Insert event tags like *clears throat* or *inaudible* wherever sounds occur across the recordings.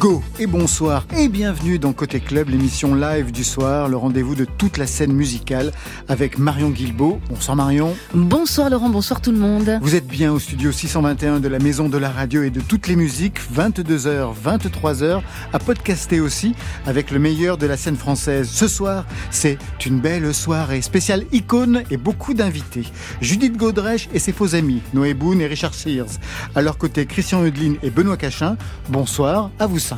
Go et bonsoir et bienvenue dans Côté Club, l'émission live du soir, le rendez-vous de toute la scène musicale avec Marion Guilbeault. Bonsoir Marion. Bonsoir Laurent, bonsoir tout le monde. Vous êtes bien au studio 621 de la Maison de la Radio et de toutes les musiques, 22h, 23h, à podcaster aussi avec le meilleur de la scène française. Ce soir, c'est une belle soirée spéciale icône et beaucoup d'invités. Judith Godrèche et ses faux amis, Noé Boone et Richard Sears. À leur côté, Christian Eudeline et Benoît Cachin. Bonsoir à vous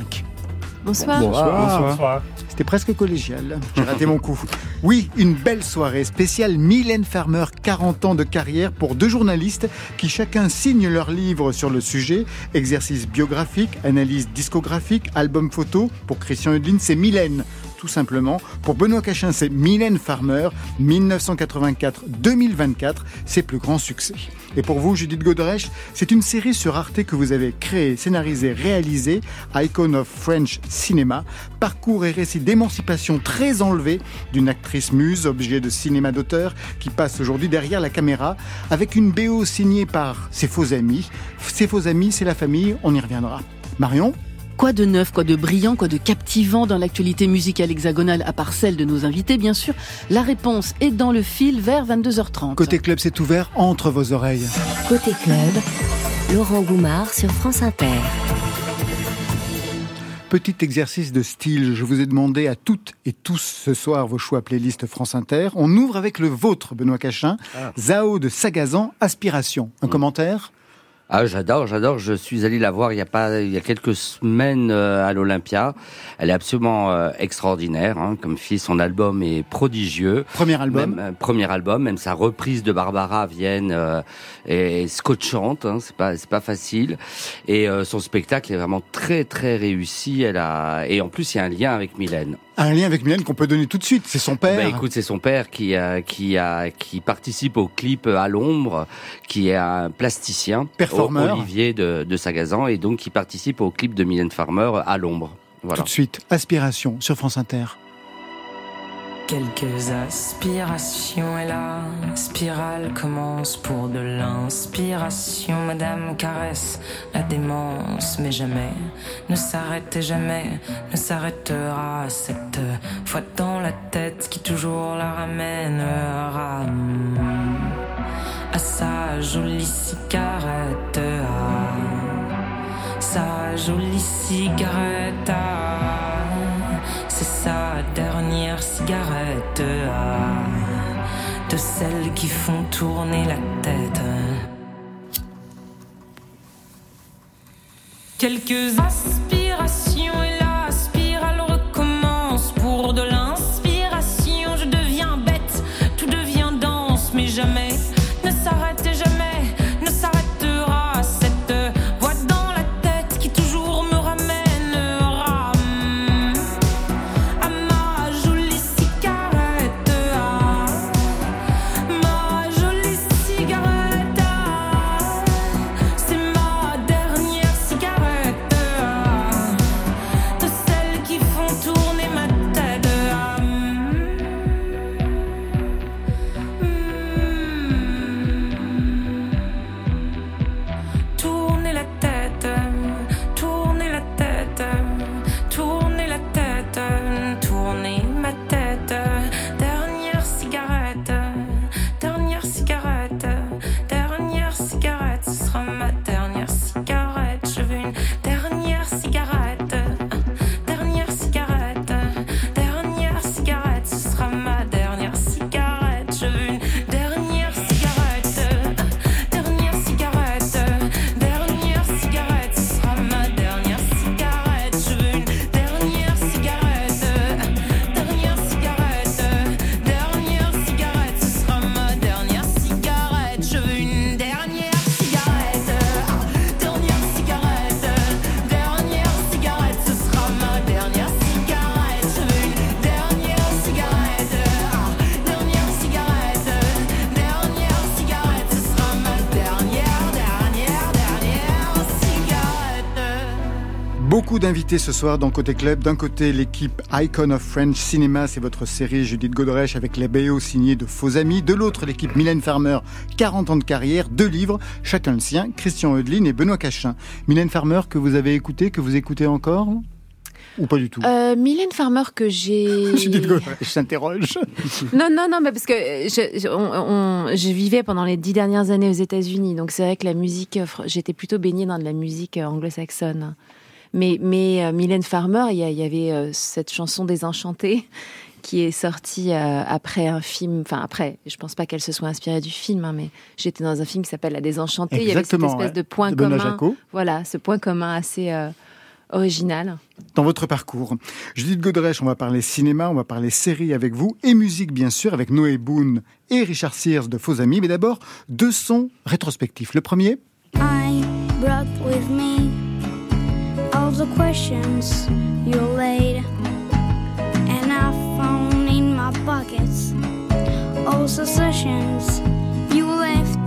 Bonsoir. Bonsoir. C'était presque collégial. J'ai raté mon coup. Oui, une belle soirée spéciale Mylène Farmer, 40 ans de carrière pour deux journalistes qui chacun signent leur livre sur le sujet. Exercice biographique, analyse discographique, album photo. Pour Christian Hudlin, c'est Mylène tout simplement. Pour Benoît Cachin, c'est Mylène Farmer, 1984-2024, ses plus grands succès. Et pour vous, Judith Godrèche, c'est une série sur Arte que vous avez créée, scénarisée, réalisée, Icon of French Cinema, parcours et récit d'émancipation très enlevé d'une actrice muse, objet de cinéma d'auteur, qui passe aujourd'hui derrière la caméra, avec une BO signée par ses faux amis. Ses faux amis, c'est la famille, on y reviendra. Marion? Quoi de neuf, quoi de brillant, quoi de captivant dans l'actualité musicale hexagonale, à part celle de nos invités, bien sûr La réponse est dans le fil vers 22h30. Côté club, c'est ouvert entre vos oreilles. Côté club, Laurent Goumard sur France Inter. Petit exercice de style, je vous ai demandé à toutes et tous ce soir vos choix playlist France Inter. On ouvre avec le vôtre, Benoît Cachin. Ah. Zao de Sagazan, Aspiration. Un mmh. commentaire? Ah, j'adore, j'adore. Je suis allé la voir il y a pas, il y a quelques semaines euh, à l'Olympia. Elle est absolument euh, extraordinaire, hein, comme fille. Son album est prodigieux. Premier album. Euh, premier album. Même sa reprise de Barbara Vienne est scotchante. Hein, c'est pas, c'est pas facile. Et son spectacle est vraiment très, très réussi. Elle a, et en plus, il y a un lien avec Mylène. Un lien avec Mylène qu'on peut donner tout de suite, c'est son père. Bah, écoute, c'est son père qui qui a, qui participe au clip à l'ombre, qui est un plasticien, performeur, Olivier de, de Sagazan, et donc qui participe au clip de Mylène Farmer à l'ombre. Voilà. Tout de suite, Aspiration sur France Inter. Quelques aspirations et la spirale commence pour de l'inspiration. Madame caresse la démence, mais jamais ne s'arrête jamais, ne s'arrêtera cette fois dans la tête qui toujours la ramènera à sa jolie cigarette, sa jolie cigarette. Sa dernière cigarette de celles qui font tourner la tête. Quelques aspirations d'invités ce soir dans Côté Club. D'un côté, l'équipe Icon of French Cinema, c'est votre série Judith Godrèche avec les BO signés de faux amis. De l'autre, l'équipe Mylène Farmer, 40 ans de carrière, deux livres, chacun le sien, Christian Eudeline et Benoît Cachin. Mylène Farmer, que vous avez écouté, que vous écoutez encore ou pas du tout? Euh, Mylène Farmer que j'ai. *laughs* Judith Godrèche, je s'interroge. *laughs* non, non, non, mais parce que je, on, on, je vivais pendant les dix dernières années aux États-Unis, donc c'est vrai que la musique, j'étais plutôt baignée dans de la musique anglo-saxonne. Mais, mais euh, Mylène Farmer, il y, y, avait euh, cette chanson Désenchantée *laughs* qui est sortie euh, après un film. Enfin, après, je pense pas qu'elle se soit inspirée du film, hein, mais j'étais dans un film qui s'appelle La Désenchantée. Exactement, il y avait cette espèce ouais. de point de commun. Voilà, ce point commun assez euh, original. Dans votre parcours, Judith Godrèche, on va parler cinéma, on va parler série avec vous, et musique bien sûr, avec Noé Boone et Richard Sears de Faux Amis. Mais d'abord, deux sons rétrospectifs. Le premier, I brought with me the questions you laid, and I found in my pockets all the you left.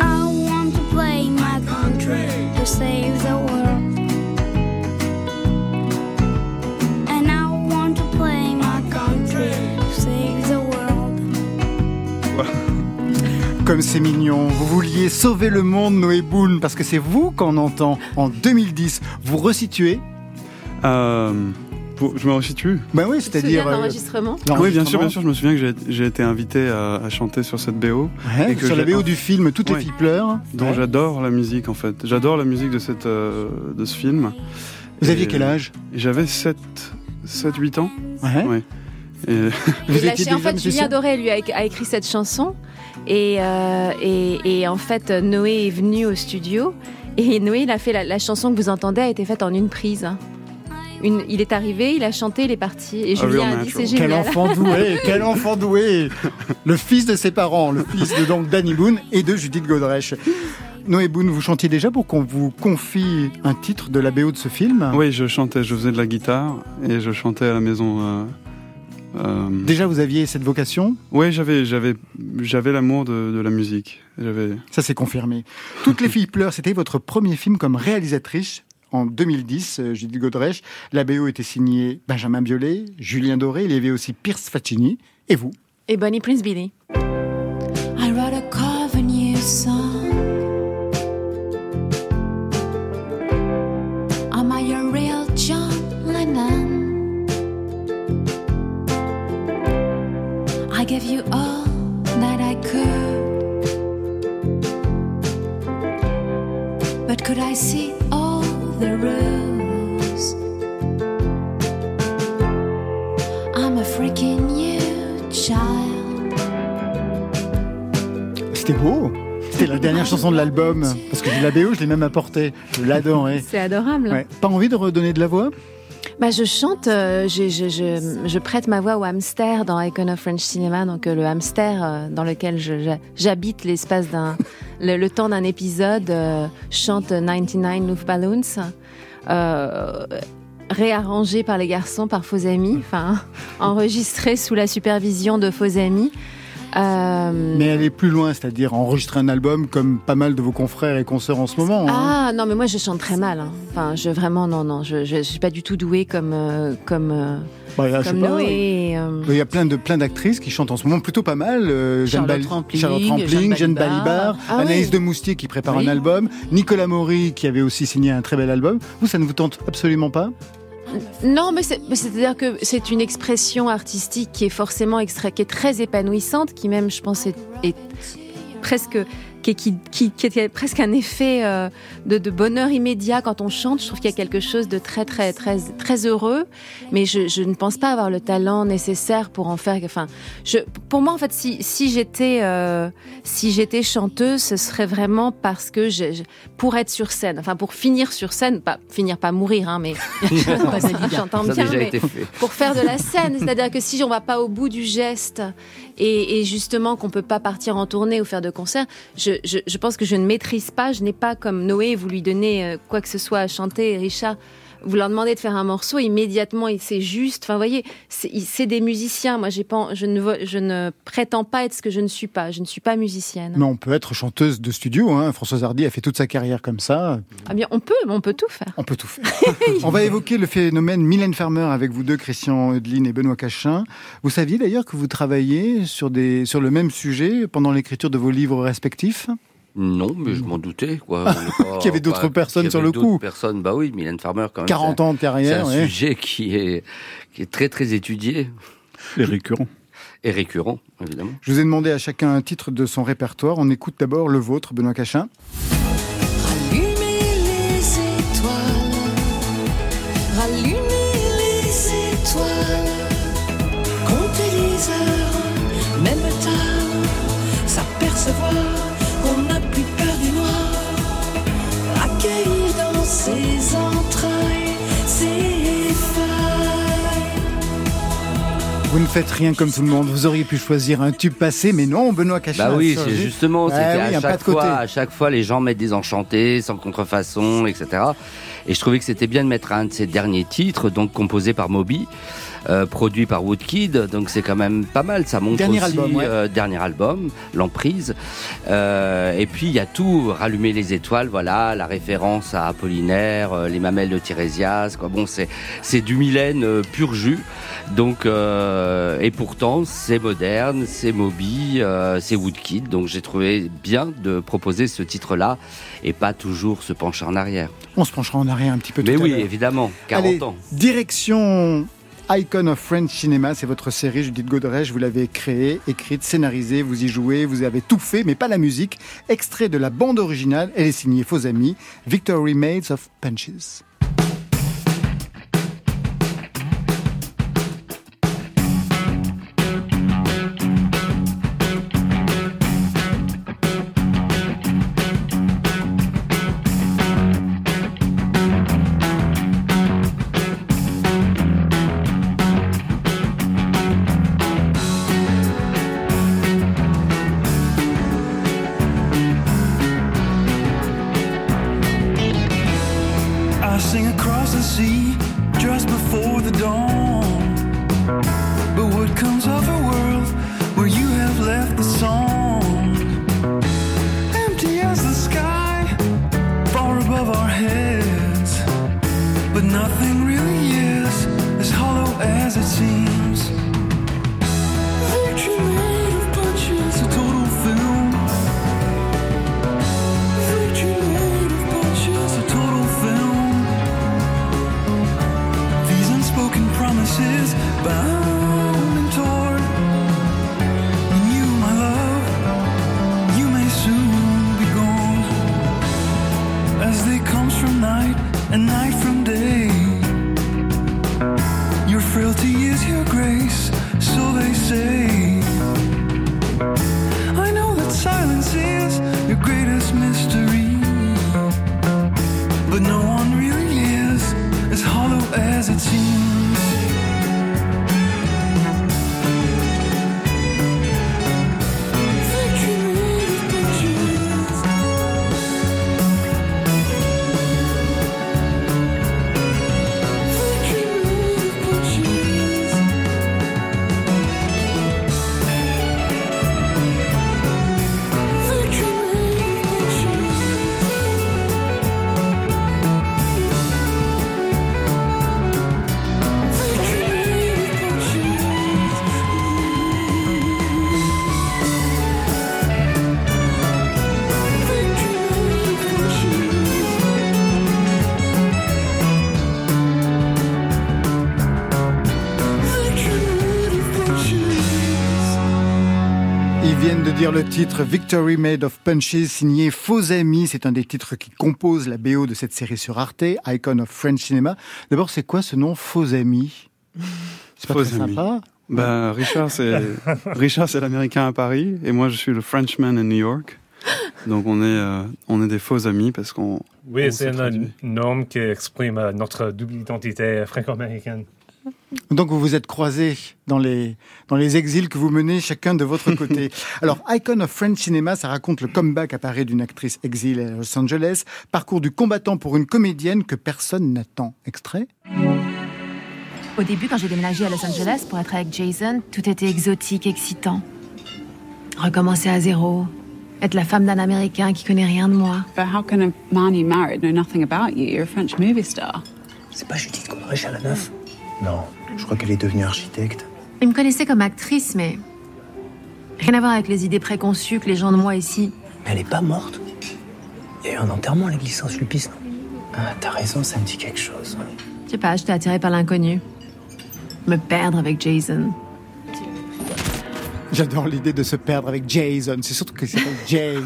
I want to play my country to save the world, comme c'est mignon, vous vouliez sauver le monde, Noé Boone, parce que c'est vous qu'on entend en 2010. Vous resituez Euh, pour- je me resitue. Ben oui, c'est-à-dire. euh, l'enregistrement Oui, bien sûr, bien sûr. Je me souviens que j'ai- été invité à, à chanter sur cette BO, Ouais, Et que sur la BO du film Toutes les Ouais. filles pleurent. dont Ouais. j'adore la musique en fait. J'adore la musique de cette euh, de ce film. Vous Et- aviez quel âge? J'avais 7 7 8 ans. Ouais. *laughs* Et Vous étiez en fait, Julien Doré lui a, a écrit cette chanson et, euh, et, et en fait Noé est venu au studio et Noé il a fait la, la chanson que vous entendez a été faite en une prise. Une, il est arrivé, il a chanté, il est parti et A Julien a dit c'est natural. Quel génial. enfant doué, *laughs* quel enfant doué Le fils de ses parents, le fils de donc Danny Boone et de Judith Godrèche. Noé Boone, vous chantiez déjà pour qu'on vous confie un titre de la BO de ce film? Oui, je chantais, je faisais de la guitare et je chantais à la maison. euh, euh, Déjà, vous aviez cette vocation Ouais, j'avais j'avais j'avais l'amour de, de la musique. J'avais Ça, c'est confirmé. Toutes les filles pleurent, c'était votre premier film comme réalisatrice. En 2010, euh, Judith Godrèche, la BO était signée Benjamin Biolay, Julien Doré, il y avait aussi Pierce Faccini, et vous? Et Bonnie Prince Billy. I wrote a song. You all that I could. But could I see all the rules? I'm a freaking new child. C'était beau C'était la dernière chanson de l'album, parce que la BO, je l'ai même apportée. Je l'adorais. C'est adorable. Ouais. Pas envie de redonner de la voix? Bah, je chante, euh, je, prête ma voix au hamster dans Icon of French Cinema, donc euh, le hamster euh, dans lequel j'habite l'espace d'un, *laughs* le, temps d'un épisode, chante 99 Love Balloons, réarrangé par les garçons, par Faux Amis, *laughs* enregistré sous la supervision de Faux Amis. Euh, Mais aller plus loin, c'est-à-dire enregistrer un album comme pas mal de vos confrères et consoeurs en ce moment. hein. Ah non mais moi je chante très mal. hein. Enfin je vraiment non non je je, je suis pas du tout douée comme euh, comme euh, Bah, comme Noé. et, Il y a plein de plein d'actrices qui chantent en ce moment plutôt pas mal. Jeanne Charlotte Rampling, Charlotte Rampling, Jeanne Balibar. Balibar, Ah Anaïs oui. de Moustier qui prépare Oui. un album, Nicolas Maury qui avait aussi signé un très bel album. Vous, ça ne vous tente absolument pas? Non, mais c'est- mais c'est-à-dire que c'est une expression artistique qui est forcément extra- qui est très épanouissante, qui même, je pense, est presque qui, qui, qui, qui est presque un effet euh, de, de bonheur immédiat quand on chante. Je trouve qu'il y a quelque chose de très très très très heureux, mais je, je ne pense pas avoir le talent nécessaire pour en faire. Enfin, je, pour moi, en fait, si, si j'étais euh, si j'étais chanteuse, ce serait vraiment parce que je, je- pour être sur scène, enfin pour finir sur scène, pas finir pas mourir, hein, mais *laughs* *laughs* j'entends bien, pour faire de la scène. C'est-à-dire que si on va pas au bout du geste et, justement qu'on peut pas partir en tournée ou faire de concerts, je, je, je pense que je ne maîtrise pas. Je n'ai pas comme Noé, vous lui donnez euh, quoi que ce soit à chanter, Richard. Vous leur demandez de faire un morceau, immédiatement, et c'est juste. Enfin, vous voyez, c'est des musiciens. Moi, j'ai pas, je ne, vo- je ne prétends pas être ce que je ne suis pas. Je ne suis pas musicienne. Mais on peut être chanteuse de studio. Hein. Françoise Hardy a fait toute sa carrière comme ça. Ah bien, on peut, on peut tout faire. On peut tout faire. *laughs* on va évoquer le phénomène Mylène Farmer avec vous deux, Christian Eudeline et Benoît Cachin. Vous saviez d'ailleurs que vous sur, des, sur le même sujet pendant l'écriture de vos livres respectifs? Non, mais je m'en doutais. Quoi. *laughs* Qu'il y avait d'autres personnes qu'il y sur avait le d'autres coup. Personnes, bah oui, Mylène Farmer quand même. 40 c'est un- ans de carrière. C'est un ouais. sujet qui est, qui est très très étudié Les récurrents. et récurrent, évidemment. Je vous ai demandé à chacun un titre de son répertoire. On écoute d'abord le vôtre, Benoît Cachin. Ne faites rien comme tout le monde. Vous auriez pu choisir un tube passé, mais non, Benoît Cachin. Bah oui, c'est justement, Ah c'était oui, un à pas chaque côté. fois, à chaque fois, les gens mettent des enchantés, sans contrefaçon, etc. Et je trouvais que c'était bien de mettre un de ces derniers titres, donc composé par Moby, euh, produit par Woodkid, donc c'est quand même pas mal. Ça montre Dernier aussi album, ouais. euh, dernier album, l'emprise. Euh, et puis il y a tout, rallumer les étoiles, voilà, la référence à Apollinaire, les mamelles de Tirésias, quoi. Bon, c'est c'est du Mylène pur jus. Donc et pourtant c'est moderne, c'est Moby, c'est Woodkid. Donc j'ai trouvé bien de proposer ce titre-là et pas toujours se pencher en arrière. On se penchera en arrière un petit peu Mais tout oui, évidemment, 40 Allez, ans. Direction Icon of French Cinema, c'est votre série, Judith Godrèche, vous l'avez créée, écrite, scénarisée, vous y jouez, vous avez tout fait, mais pas la musique. Extrait de la bande originale, elle est signée Faux Amis, Victory Maids of Punches. Sing across the sea just before the dawn. Dire le titre Victory Made of Punches, signé Faux Amis. C'est un des titres qui compose la BO de cette série sur Arte, Icon of French Cinema. D'abord, c'est quoi ce nom Faux Amis? C'est pas Faux très Amis. sympa? Bah, Richard, c'est *laughs* Richard, c'est l'américain à Paris, et moi, je suis le Frenchman à New York. Donc, on est, euh, on est des faux amis parce qu'on. on Oui, c'est un traduit. nom qui exprime euh, notre double identité franco-américaine. Donc vous vous êtes croisés dans les, dans les exils que vous menez chacun de votre *laughs* côté. Alors, Icon of French Cinema, ça raconte le comeback à Paris d'une actrice exilée à Los Angeles, parcours du combattant pour une comédienne que personne n'attend. Extrait Au début, quand j'ai déménagé à Los Angeles pour être avec Jason, tout était exotique, excitant. Recommencer à zéro, être la femme d'un Américain qui connaît rien de moi. But how can a man you married know nothing about you? You're a French movie star. C'est pas Judith Godrèche à la neuf Non, je crois qu'elle est devenue architecte. Il me connaissait comme actrice, mais rien à voir avec les idées préconçues que les gens de moi ici. Mais elle est pas morte. Il y a eu un enterrement à l'église Saint-Sulpice, non Ah, t'as raison, ça me dit quelque chose. Je sais pas, j'étais attirée par l'inconnu. Me perdre avec Jason. J'adore l'idée de se perdre avec Jason. C'est surtout que c'est Jason.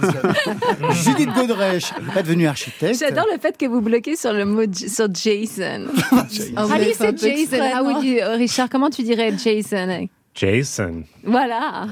*laughs* Judith Godrèche est devenue architecte. J'adore le fait que vous bloquez sur le mot sur Jason. How do you say Jason? How would you- Richard, comment tu dirais Jason? Jason. Voilà.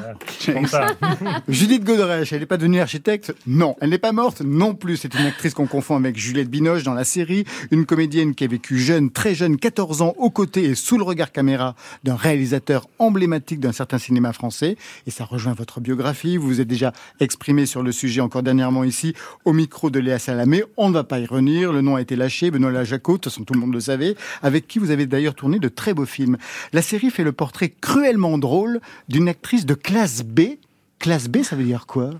Comme ça. *laughs* Judith Godrèche, elle n'est pas devenue architecte Non. Elle n'est pas morte Non plus. C'est une actrice qu'on confond avec Juliette Binoche dans la série. Une comédienne qui a vécu jeune, très jeune, 14 ans, aux côtés et sous le regard caméra d'un réalisateur emblématique d'un certain cinéma français. Et ça rejoint votre biographie. Vous vous êtes déjà exprimé sur le sujet encore dernièrement ici, au micro de Léa Salamé. On ne va pas y revenir. Le nom a été lâché. Benoît Lajaco, de toute façon tout le monde le savait, avec qui vous avez d'ailleurs tourné de très beaux films. La série fait le portrait cruellement drôle d'une actrice de classe B. Classe B, ça veut dire quoi?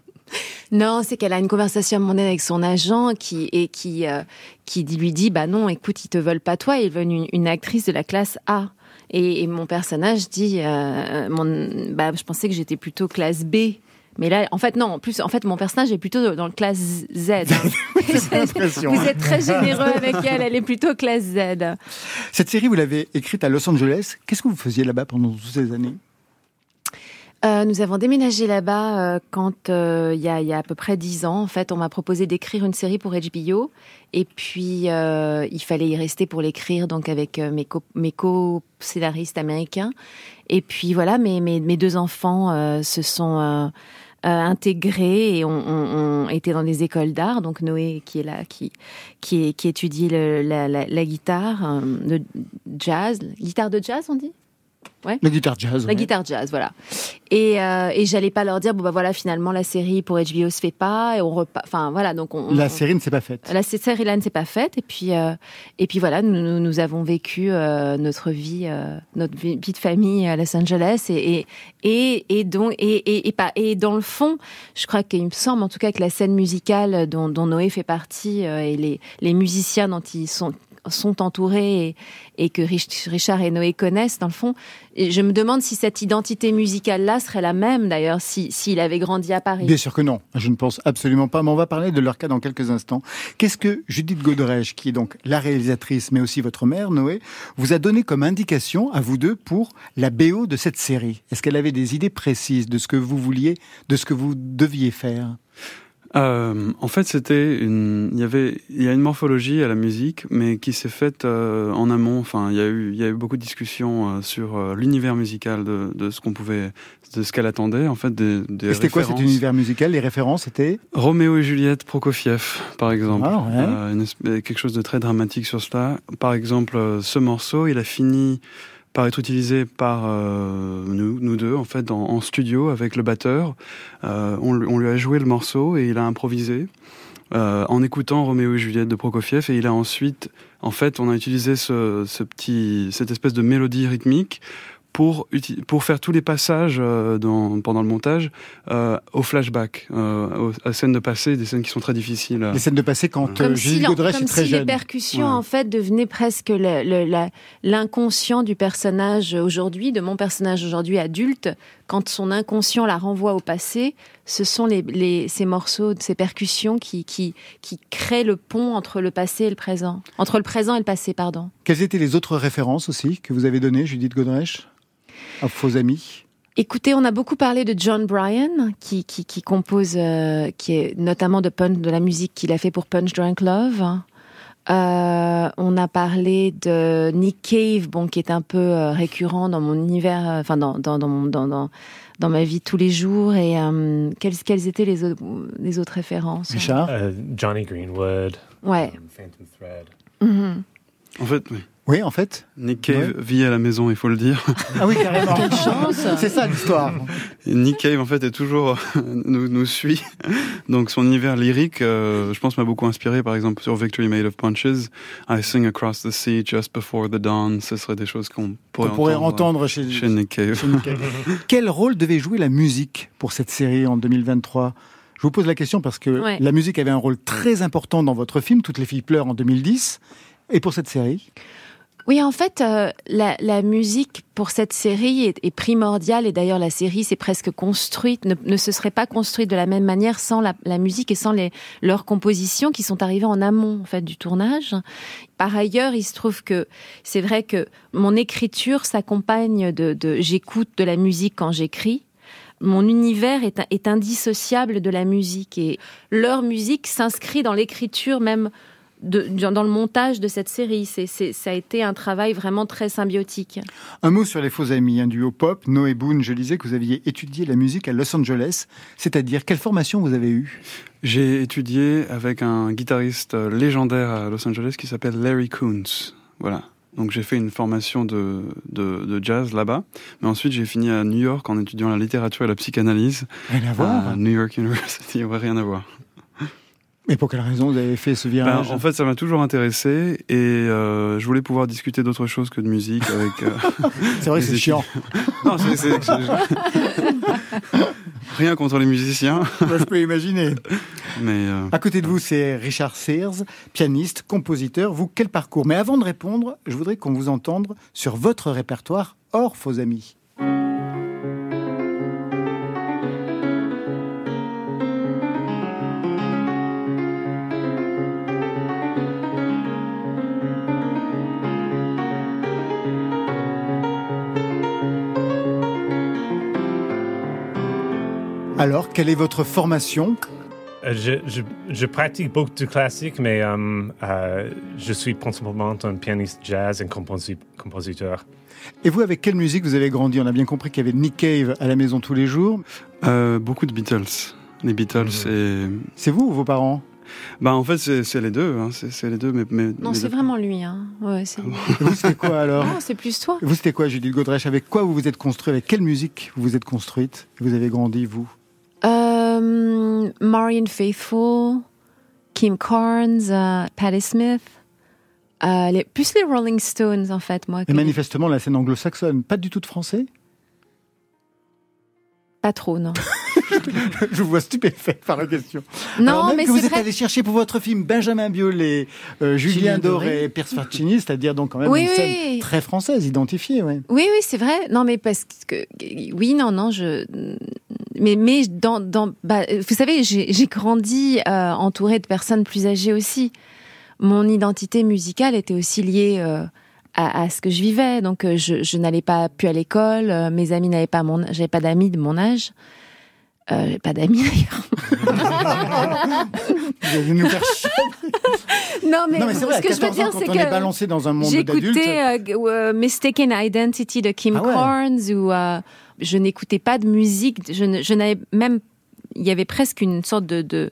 Non, c'est qu'elle a une conversation mondaine avec son agent qui et qui euh, qui lui dit bah non, écoute, ils te veulent pas toi, ils veulent une, une actrice de la classe A. Et, et mon personnage dit euh, mon bah je pensais que j'étais plutôt classe B. Mais là, en fait, non. En plus, en fait, mon personnage est plutôt dans le classe Z. *laughs* Vous êtes très généreux avec elle. Elle est plutôt classe Z. Cette série, vous l'avez écrite à Los Angeles. Qu'est-ce que vous faisiez là-bas pendant toutes ces années? Euh, nous avons déménagé là-bas euh, quand euh, il y, a, y a à peu près dix ans. En fait, on m'a proposé d'écrire une série pour HBO, et puis euh, il fallait y rester pour l'écrire, donc avec mes co- mes co-scénaristes américains. Et puis voilà, mes mes, mes deux enfants se sont intégrés et ont, ont, ont été dans des écoles d'art. Donc Noé, qui est là, qui qui, qui étudie la, la, la guitare, le jazz, guitare de jazz, on dit? Ouais. La guitare jazz. La ouais. guitare jazz, voilà. Et, euh, et j'allais pas leur dire bon bah voilà finalement la série pour HBO se fait pas et on repart. Enfin voilà donc on. La on- série ne s'est pas faite. La série là ne s'est pas faite et puis euh, et puis voilà nous, nous, avons vécu euh, notre vie euh, notre vie de famille à Los Angeles et et et, et donc et, et, et pas et dans le fond je crois qu'il me semble en tout cas que la scène musicale dont, dont Noé fait partie euh, et les les musiciens dont ils sont sont entourés et, que Rich- Richard et Noé connaissent dans le fond. Et je me demande si cette identité musicale-là serait la même d'ailleurs si s'il avait grandi à Paris. Bien sûr que non, je ne pense absolument pas, mais on va parler de leur cas dans quelques instants. Qu'est-ce que Judith Godrèche, qui est donc la réalisatrice, mais aussi votre mère, Noé, vous a donné comme indication à vous deux pour la BO de cette série? Est-ce qu'elle avait des idées précises de ce que vous vouliez, de ce que vous deviez faire? Euh, en fait, c'était une. Il y avait, il y a une morphologie à la musique, mais qui s'est faite euh, en amont. Enfin, il y a eu, il y a eu beaucoup de discussions euh, sur euh, l'univers musical de, de ce qu'on pouvait, de ce qu'elle attendait. En fait, des, des Et C'était quoi cet univers musical? Les références étaient? Roméo et Juliette, Prokofiev, par exemple. Ah, ouais. Euh, une quelque chose de très dramatique sur cela. Par exemple, euh, ce morceau, il a fini par être utilisé par euh, nous, deux, en fait, en, en studio avec le batteur. Euh, on, lui- on lui a joué le morceau et il a improvisé. euh, en écoutant Roméo et Juliette de Prokofiev et il a ensuite, en fait, on a utilisé ce, ce petit, cette espèce de mélodie rythmique pour faire tous les passages euh, dans, pendant le montage euh, au flashback, euh, aux, à scènes de passé, des scènes qui sont très difficiles. Les scènes de passé quand euh, Comme si, Judith l'en- Godrèche comme est très si jeune. les percussions Ouais. en fait devenaient presque l'inconscient du personnage aujourd'hui, de mon personnage aujourd'hui adulte. Quand son inconscient la renvoie au passé, ce sont les, les- ces morceaux, ces percussions qui, qui, qui créent le pont entre le passé et le présent, entre le présent et le passé, pardon. Quelles étaient les autres références aussi que vous avez données, Judith Godrèche, à vos amis Écoutez, on a beaucoup parlé de John Bryan, qui, qui, qui compose, euh, qui est notamment de, Punch, de la musique qu'il a fait pour Punch Drunk Love. Euh, on a parlé de Nick Cave, bon, qui est un peu euh, récurrent dans mon univers, euh, enfin dans dans dans, dans dans dans ma vie tous les jours. Et euh, quelles quelles étaient les autres les autres références? Richard? Johnny Greenwood. Ouais. um, Phantom Thread. Mhm. En fait, oui. Oui, en fait. Nick Cave vit à la maison, il faut le dire. *laughs* Ah oui, carrément. Quelle chance C'est ça l'histoire. Nick Cave, en fait, est toujours *laughs* nous, nous suit. Donc, son univers lyrique, euh, je pense, m'a beaucoup inspiré. Par exemple, sur Victory Made of Punches, I sing across the sea just before the dawn. Ce serait des choses qu'on pourrait, On pourrait entendre, entendre chez, chez Nick Cave. chez Nick Cave. *laughs* Quel rôle devait jouer la musique pour cette série en 2023 Je vous pose la question parce que Ouais. la musique avait un rôle très important dans votre film, Toutes les filles pleurent en 2010. Et pour cette série Oui, en fait, euh, la, musique pour cette série est, primordiale et d'ailleurs la série s'est presque construite, ne, se serait pas construite de la même manière sans la, musique et sans leurs compositions qui sont arrivées en amont en fait du tournage. Par ailleurs, il se trouve que c'est vrai que mon écriture s'accompagne de, j'écoute de la musique quand j'écris. Mon univers est indissociable de la musique et leur musique s'inscrit dans l'écriture même de, dans le montage de cette série. C'est, ça a été un travail vraiment très symbiotique. Un mot sur les faux amis, un duo pop. Noé Boone, je disais que vous aviez étudié la musique à Los Angeles. C'est-à-dire, quelle formation vous avez eue? J'ai étudié avec un guitariste légendaire à Los Angeles qui s'appelle Larry Coons. Voilà. Donc j'ai fait une formation de, de, de jazz là-bas, mais ensuite j'ai fini à New York en étudiant la littérature et la psychanalyse. Rien à voir. À New York University, *laughs* ouais, rien à voir. Mais pour quelle raison vous avez fait ce Ben, virage en fait, ça m'a toujours intéressé et euh, je voulais pouvoir discuter d'autre chose que de musique avec. euh, *laughs* C'est vrai que c'est chiant. non, c'est- rien contre les musiciens, *laughs* Moi, je peux imaginer. mais euh, À côté de vous, c'est Richard Sears, pianiste, compositeur. Vous, quel parcours? Mais avant de répondre, je voudrais qu'on vous entende sur votre répertoire hors faux amis. Alors, quelle est votre formation Euh, Je, je, je pratique beaucoup de classique, mais euh, euh, je suis principalement un pianiste jazz et composi- compositeur. Et vous, avec quelle musique vous avez grandi? On a bien compris qu'il y avait Nick Cave à la maison tous les jours. euh, beaucoup de Beatles. Les Beatles et. C'est vous ou vos parents? Bah en fait c'est, les deux, hein. c'est, les deux, mais, mais Non, c'est vraiment lui. Hein. Ouais, c'est lui. Et Vous, c'était quoi alors? Non, c'est plus toi. Vous, c'était quoi, Judith Godrèche? Avec quoi vous vous êtes construit? Avec quelle musique vous vous êtes construite? Vous avez grandi, vous? Euh, Marion Faithfull, Kim Carnes, euh, Patti Smith. Euh, les, plus les Rolling Stones, en fait, moi. Et manifestement, la scène anglo-saxonne, pas du tout de français Pas trop, non. *laughs* Je vous vois stupéfait par la question. Non, Alors même mais que vous êtes vrai. allé chercher pour votre film Benjamin Biolay, euh, Julien Julien Doré, et Pierre Sfarcini, c'est-à-dire donc quand même Oui, une oui. scène très française, identifiée. Ouais. Oui, oui, c'est vrai. Non, mais parce que oui, non, non, je. Mais mais dans dans bah, vous savez, j'ai grandi euh, entourée de personnes plus âgées aussi. Mon identité musicale était aussi liée euh, à, à ce que je vivais. Donc euh, je, je n'allais pas plus à l'école. euh, mes amis n'avaient pas mon, j'avais pas d'amis de mon âge. Euh, j'avais pas d'amis d'ailleurs. *laughs* Vous allez nous faire chier. non, mais, non, mais c'est vrai, ce que je veux 14 ans, dire, c'est on que est balancé dans un monde d'adultes. J'écoutais euh, euh, Mistaken Identity de Kim Ah ouais. Carnes ou euh, je n'écoutais pas de musique. Je n'avais même, il y avait presque une sorte de, de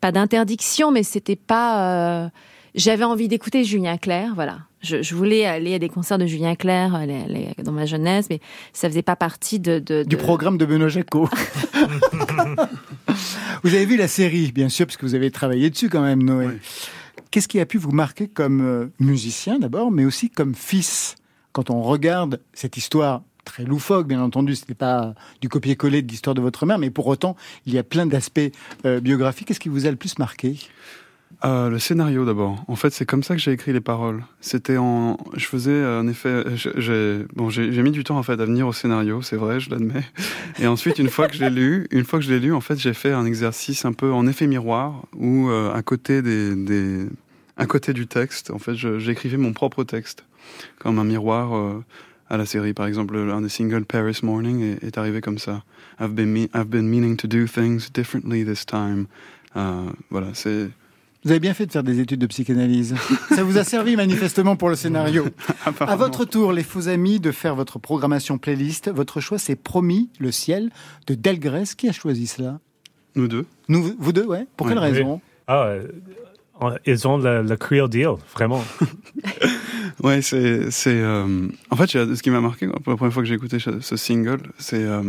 pas d'interdiction, mais c'était pas. J'avais envie d'écouter Julien Clerc, voilà. Je, je voulais aller à des concerts de Julien Clerc euh, les- les- dans ma jeunesse, mais ça faisait pas partie de, de- Du de- programme de Benoît Jacot. *laughs* *laughs* vous avez vu la série, bien sûr, parce que vous avez travaillé dessus quand même, Noé. Qu'est-ce qui a pu vous marquer comme euh, musicien d'abord, mais aussi comme fils? Quand on regarde cette histoire très loufoque, bien entendu, ce n'est pas du copier-coller de l'histoire de votre mère, mais pour autant, il y a plein d'aspects euh, biographiques. Qu'est-ce qui vous a le plus marqué? Euh, le scénario d'abord. En fait, c'est comme ça que j'ai écrit les paroles. C'était en, je faisais euh, en effet, je- j'ai bon, j'ai mis du temps en fait à venir au scénario, c'est vrai, je l'admets. *laughs* Et ensuite, une fois que je l'ai lu, une fois que je lu, en fait, j'ai fait un exercice un peu en effet miroir où euh, à côté des, côté du texte, en fait, j'écrivais mon propre texte comme un miroir euh, à la série. Par exemple, un des singles Paris Morning est, est arrivé comme ça. I've been, I've been meaning to do things differently this time. Euh, voilà, c'est Vous avez bien fait de faire des études de psychanalyse. Ça vous a servi manifestement pour le scénario. *laughs* À votre tour, les faux amis, de faire votre programmation playlist. Votre choix, c'est Promis, le ciel, de Delgrès. Qui a choisi cela? Nous deux. Nous, vous deux, ouais. Pour quelle Oui. raison? Ah, euh, ils ont le, le Creole Deal, vraiment. *laughs* Ouais, c'est, c'est, euh, en fait, ce qui m'a marqué pour la première fois que j'ai écouté ce ce single, c'est euh,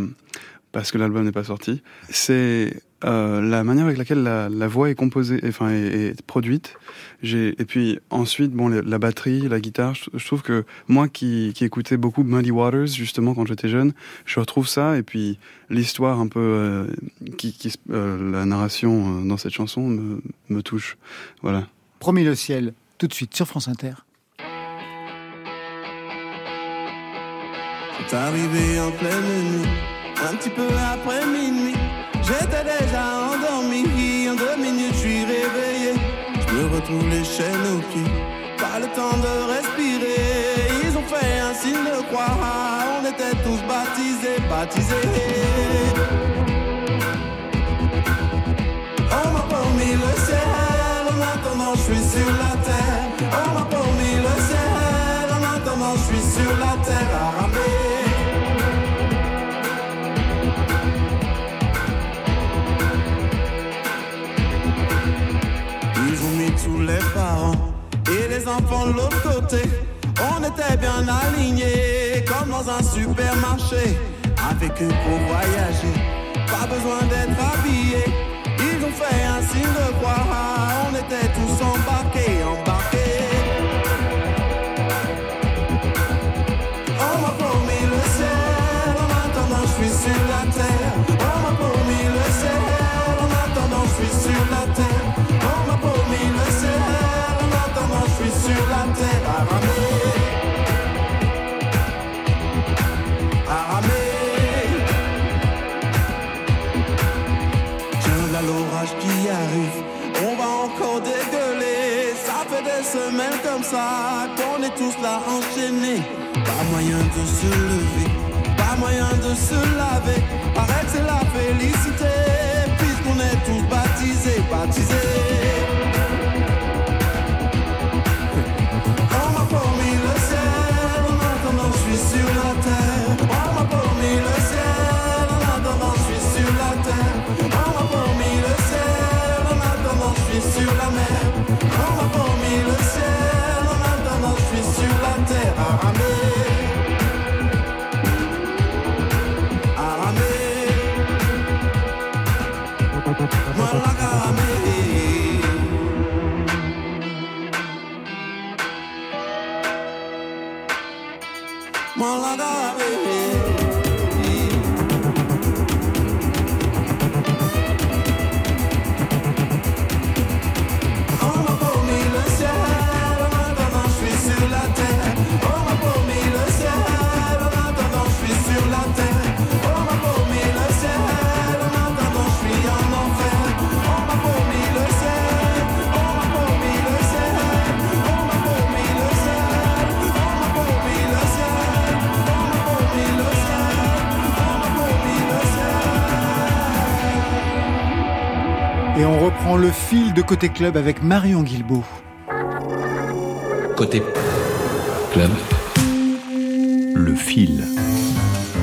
parce que l'album n'est pas sorti, c'est euh, la manière avec laquelle la, la voix est composée, enfin, est, est produite. J'ai, et puis ensuite, bon, la, la batterie, la guitare, je, je trouve que moi qui, qui écoutais beaucoup Muddy Waters justement quand j'étais jeune, je retrouve ça et puis l'histoire un peu, euh, qui, qui, se- euh, la narration dans cette chanson me, me touche. Voilà. Promis le ciel, tout de suite sur France Inter. C'est arrivé en pleine nuit, un petit peu après minuit. J'étais déjà endormi, en deux minutes je suis réveillé. Je me retrouve les chaînes aux pieds, pas le temps de respirer. Ils ont fait un signe de croix, on était tous baptisés, baptisés. On m'a promis le ciel, en attendant je suis sur la terre. On m'a promis le ciel, en attendant je suis sur la terre les parents et les enfants de l'autre côté. On était bien alignés comme dans un supermarché. Avec eux pour voyager, pas besoin d'être habillés. Ils ont fait un signe de croix, on était tous embarqués. Ça qu'on est tous là enchaînés. Pas moyen de se lever, pas moyen de se laver. Que c'est la félicité, puisqu'on est tous baptisés, baptisés. Le fil de Côté Club avec Marion Guilbault. Côté club. Le fil.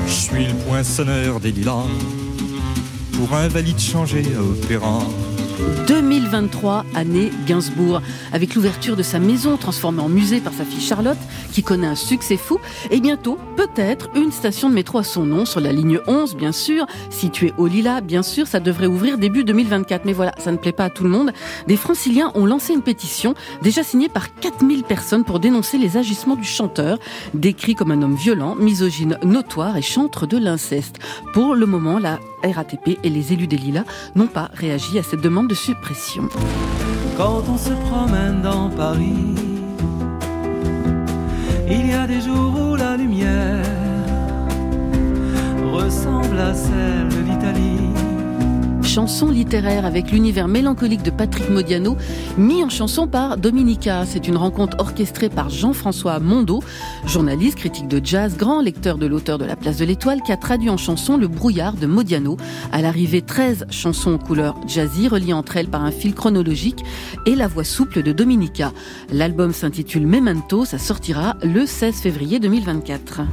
Je suis le poinçonneur des lilas pour un valide changé à opéra. 2023, année Gainsbourg, avec l'ouverture de sa maison transformée en musée par sa fille Charlotte, qui connaît un succès fou, et bientôt, peut-être, une station de métro à son nom, sur la ligne 11, bien sûr, située au Lila, bien sûr, ça devrait ouvrir début 2024, mais voilà, ça ne plaît pas à tout le monde. Des franciliens ont lancé une pétition, déjà signée par 4000 personnes pour dénoncer les agissements du chanteur, décrit comme un homme violent, misogyne notoire et chantre de l'inceste. Pour le moment, la RATP et les élus des Lilas n'ont pas réagi à cette demande de suppression. Quand on se promène dans Paris, il y a des jours où la lumière ressemble à celle de l'Italie. Chanson littéraire avec l'univers mélancolique de Patrick Modiano, mis en chanson par Dominica. C'est une rencontre orchestrée par Jean-François Mondo, journaliste, critique de jazz, grand lecteur de l'auteur de La Place de l'Étoile, qui a traduit en chanson le brouillard de Modiano. À l'arrivée, 13 chansons aux couleurs jazzy, reliées entre elles par un fil chronologique et la voix souple de Dominica. L'album s'intitule Memento, ça sortira le 16 février 2024.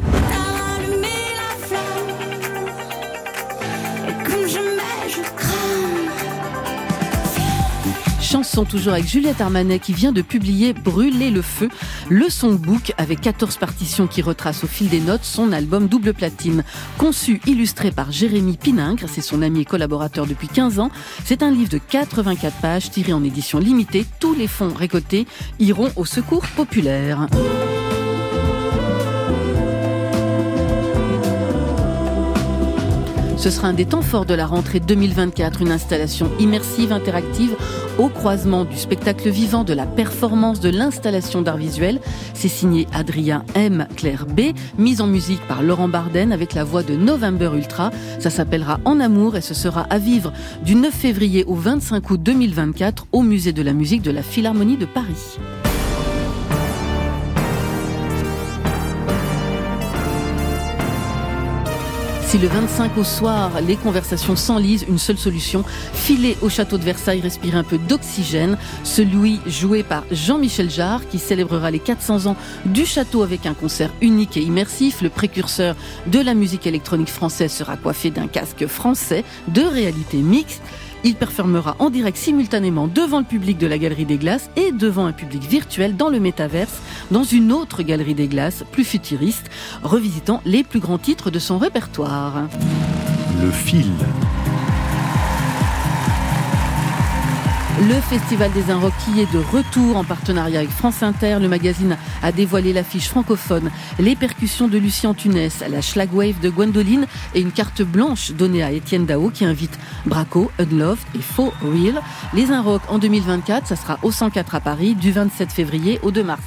Et comme jamais je crains. Chanson son toujours avec Juliette Armanet qui vient de publier Brûler le feu, le songbook avec 14 partitions qui retracent au fil des notes son album double platine. Conçu, illustré par Jérémy Piningre, c'est son ami et collaborateur depuis 15 ans. C'est un livre de 84 pages tiré en édition limitée. Tous les fonds récoltés iront au secours populaire. Ce sera un des temps forts de la rentrée 2024, une installation immersive, interactive, au croisement du spectacle vivant, de la performance, de l'installation d'art visuel. C'est signé Adrien M. Claire B, mise en musique par Laurent Barden avec la voix de November Ultra. Ça s'appellera En Amour et ce sera à vivre du 9 février au 25 août 2024 au Musée de la musique de la Philharmonie de Paris. Si le 25 au soir, les conversations s'enlisent, une seule solution, filer au château de Versailles, respirer un peu d'oxygène. Celui joué par Jean-Michel Jarre, qui célébrera les 400 ans du château avec un concert unique et immersif. Le précurseur de la musique électronique française sera coiffé d'un casque français de réalité mixte. Il performera en direct simultanément devant le public de la Galerie des Glaces et devant un public virtuel dans le métaverse, dans une autre Galerie des Glaces, plus futuriste, revisitant les plus grands titres de son répertoire. Le fil. Le Festival des Inrocks qui est de retour en partenariat avec France Inter. Le magazine a dévoilé l'affiche francophone, les percussions de Lucien Tunès, la Schlagwave de Gwendoline et une carte blanche donnée à Étienne Dao qui invite Braco, Unloved et Faux Real. Les Inrocks en 2024, ça sera au 104 à Paris du 27 février au 2 mars.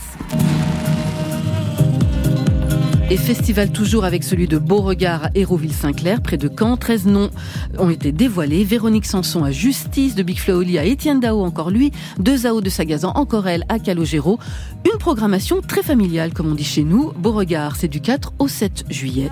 Et festival toujours avec celui de Beauregard à Hérouville-Saint-Clair, près de Caen. 13 noms ont été dévoilés. Véronique Sanson à Justice, de Big Flo Oli à Étienne Dao, encore lui, de Zao de Sagazan, encore elle à Calogero. Une programmation très familiale, comme on dit chez nous. Beauregard, c'est du 4 au 7 juillet.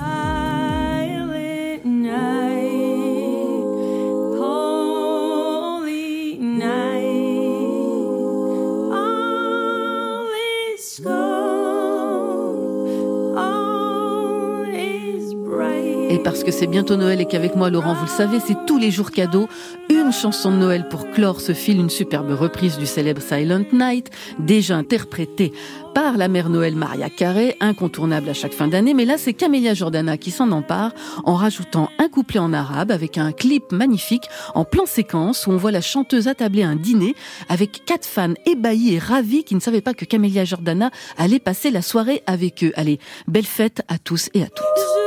Bright. Et parce que c'est bientôt Noël et qu'avec moi, Laurent, vous le savez, c'est tous les jours cadeaux. Une chanson de Noël pour clore ce fil, une superbe reprise du célèbre Silent Night, déjà interprétée par la mère Noël Maria Carré, incontournable à chaque fin d'année. Mais là, c'est Camélia Jordana qui s'en empare en rajoutant un couplet en arabe avec un clip magnifique en plan séquence où on voit la chanteuse attabler un dîner avec quatre fans ébahis et ravis qui ne savaient pas que Camélia Jordana allait passer la soirée avec eux. Allez, belle fête à tous et à toutes.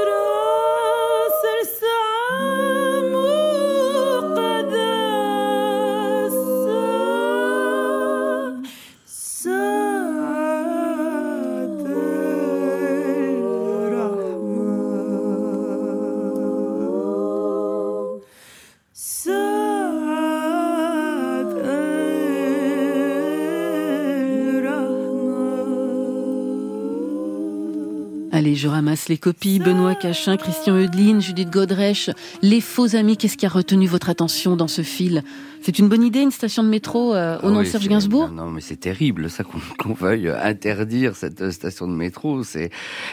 Je ramasse les copies. Benoît Cachin, Christian Eudeline, Judith Godrèche, les faux amis. Qu'est-ce qui a retenu votre attention dans ce fil? C'est une bonne idée, une station de métro euh, au nom oui, de Serge Gainsbourg? Non, mais c'est terrible, ça, *laughs* qu'on veuille interdire cette station de métro. C'est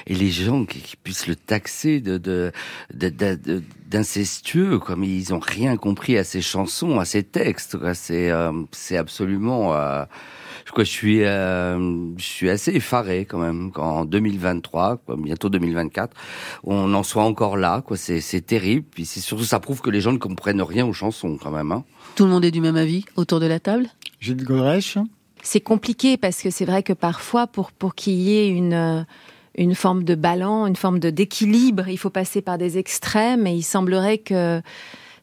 et les gens qui, qui puissent le taxer de de de- de- de- d'incestueux, comme ils ont rien compris à ses chansons, à ses textes. C'est euh, c'est absolument. euh, je suis euh, je suis assez effaré quand même qu'en 2023, quoi, bientôt 2024, on en soit encore là. Quoi, c'est c'est terrible. Puis c'est surtout ça prouve que les gens ne comprennent rien aux chansons quand même. Hein. Tout le monde est du même avis autour de la table? Gilles Godrèche? C'est compliqué parce que c'est vrai que parfois, pour, pour qu'il y ait une, euh, une forme de balance, une forme de d'équilibre, il faut passer par des extrêmes et il semblerait que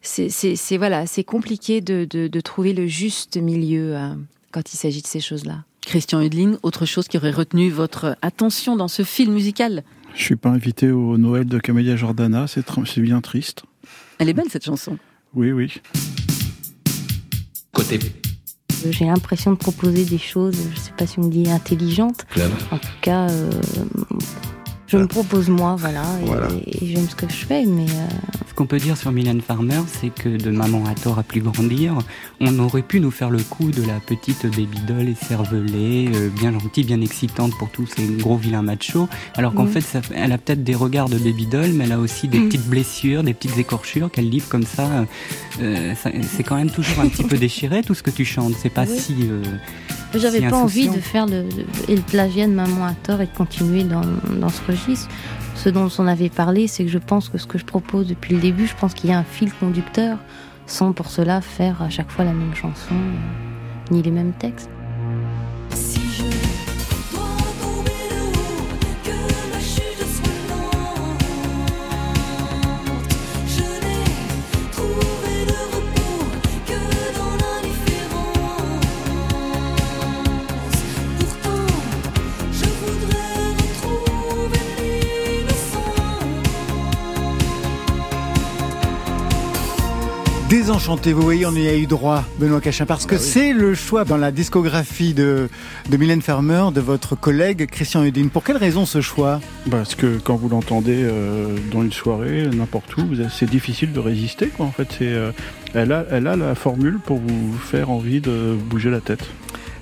c'est c'est- c'est- voilà, c'est compliqué de, de, de trouver le juste milieu euh, quand il s'agit de ces choses-là. Christian Eudeline, autre chose qui aurait retenu votre attention dans ce film musical Je suis pas invité au Noël de Camélia Jordana, c'est bien triste. Elle est belle cette chanson. Oui, oui. Côté J'ai l'impression de proposer des choses, je sais pas si on dit intelligentes. club. En tout cas, euh, je me propose moi, voilà, et, Voilà. et j'aime ce que je fais, mais euh, qu'on peut dire sur Mylène Farmer, c'est que de Maman a tort à plus grandir, on aurait pu nous faire le coup de la petite baby doll écervelée, euh, bien gentille, bien excitante pour tous ces gros vilains machos, alors qu'en fait, ça- elle a peut-être des regards de baby doll, mais elle a aussi des *clears throat* petites blessures, des petites écorchures qu'elle livre comme ça. euh, ça- c'est quand même toujours un petit peu déchiré tout ce que tu chantes. C'est pas Oui. si. euh, J'avais si pas envie de faire le, le- et le plagiat de Maman à tort et de continuer dans, dans ce registre. Ce dont on avait parlé, c'est que je pense que ce que je propose depuis le début, je pense qu'il y a un fil conducteur, sans pour cela faire à chaque fois la même chanson, euh, ni les mêmes textes. Désenchanté, vous voyez, on y a eu droit, Benoît Cachin, parce que c'est le choix dans la discographie de, de Mylène Farmer, de votre collègue Christian Hedin. Pour quelle raison ce choix? Parce que quand vous l'entendez euh, dans une soirée, n'importe où, c'est difficile de résister. Quoi. En fait, euh, elle, a, elle a la formule pour vous faire envie de bouger la tête.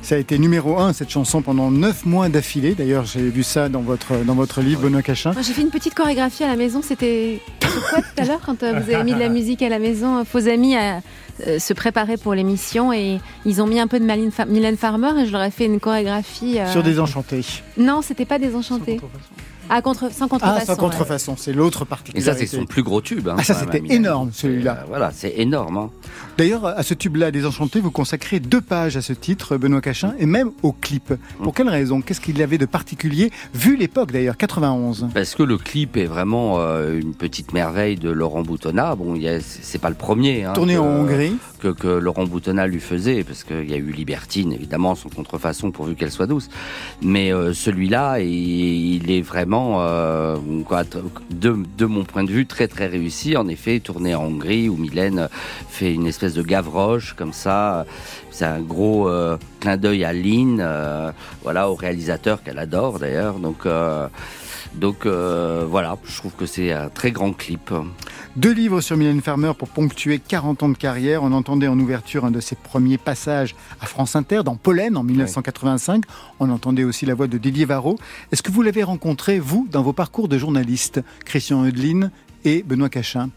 Ça a été numéro un, cette chanson, pendant neuf mois d'affilée. D'ailleurs, j'ai vu ça dans votre, dans votre livre, Benoît Cachin. J'ai fait une petite chorégraphie à la maison. C'était quoi tout à l'heure quand euh, vous avez mis de la musique à la maison Faux amis à euh, se préparer pour l'émission et ils ont mis un peu de Mylène Farmer et je leur ai fait une chorégraphie. euh, Sur Désenchanté. Non, c'était pas Désenchanté. Ah, contre, sans contrefaçon. Ah, sans ouais. contrefaçon, c'est l'autre Et particularité. ça, c'est son plus gros tube. hein, Ah, ça, c'était énorme, celui-là. Euh, voilà, c'est énorme. hein. D'ailleurs, à ce tube-là, Désenchanté, vous consacrez deux pages à ce titre, Benoît Cachin, et même au clip. Pour quelle raison? Qu'est-ce qu'il y avait de particulier, vu l'époque d'ailleurs, 91 Parce que le clip est vraiment euh, une petite merveille de Laurent Boutonnat. Bon, c'est c'est pas le premier. hein, Tourné que- en Hongrie. Que, que Laurent Boutonnat lui faisait, parce qu'il y a eu Libertine, évidemment, son contrefaçon, pourvu qu'elle soit douce. Mais euh, celui-là, il, il est vraiment, euh, de, mon point de vue, très très réussi. En effet, tourné en Hongrie, où Mylène fait une espèce de gavroche, comme ça. C'est un gros euh, clin d'œil à Lynn, euh, voilà, au réalisateur qu'elle adore d'ailleurs. Donc, donc euh, voilà, je trouve que c'est un très grand clip. Deux livres sur Mylène Farmer pour ponctuer 40 ans de carrière. On entendait en ouverture un de ses premiers passages à France Inter, dans Pollen, en 1985. On entendait aussi la voix de Didier Varro. Est-ce que vous l'avez rencontré, vous, dans vos parcours de journaliste, Christian Eudeline et Benoît Cachin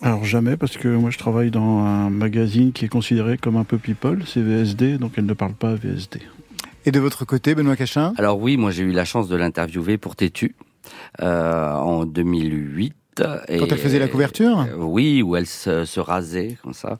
Alors jamais, parce que moi je travaille dans un magazine qui est considéré comme un peu people, c'est VSD, donc elle ne parle pas VSD. Et de votre côté, Benoît Cachin Alors oui, moi j'ai eu la chance de l'interviewer pour Tétu euh, en 2008. Et- Quand elle faisait la couverture Euh, Oui, où elle se, se rasait comme ça.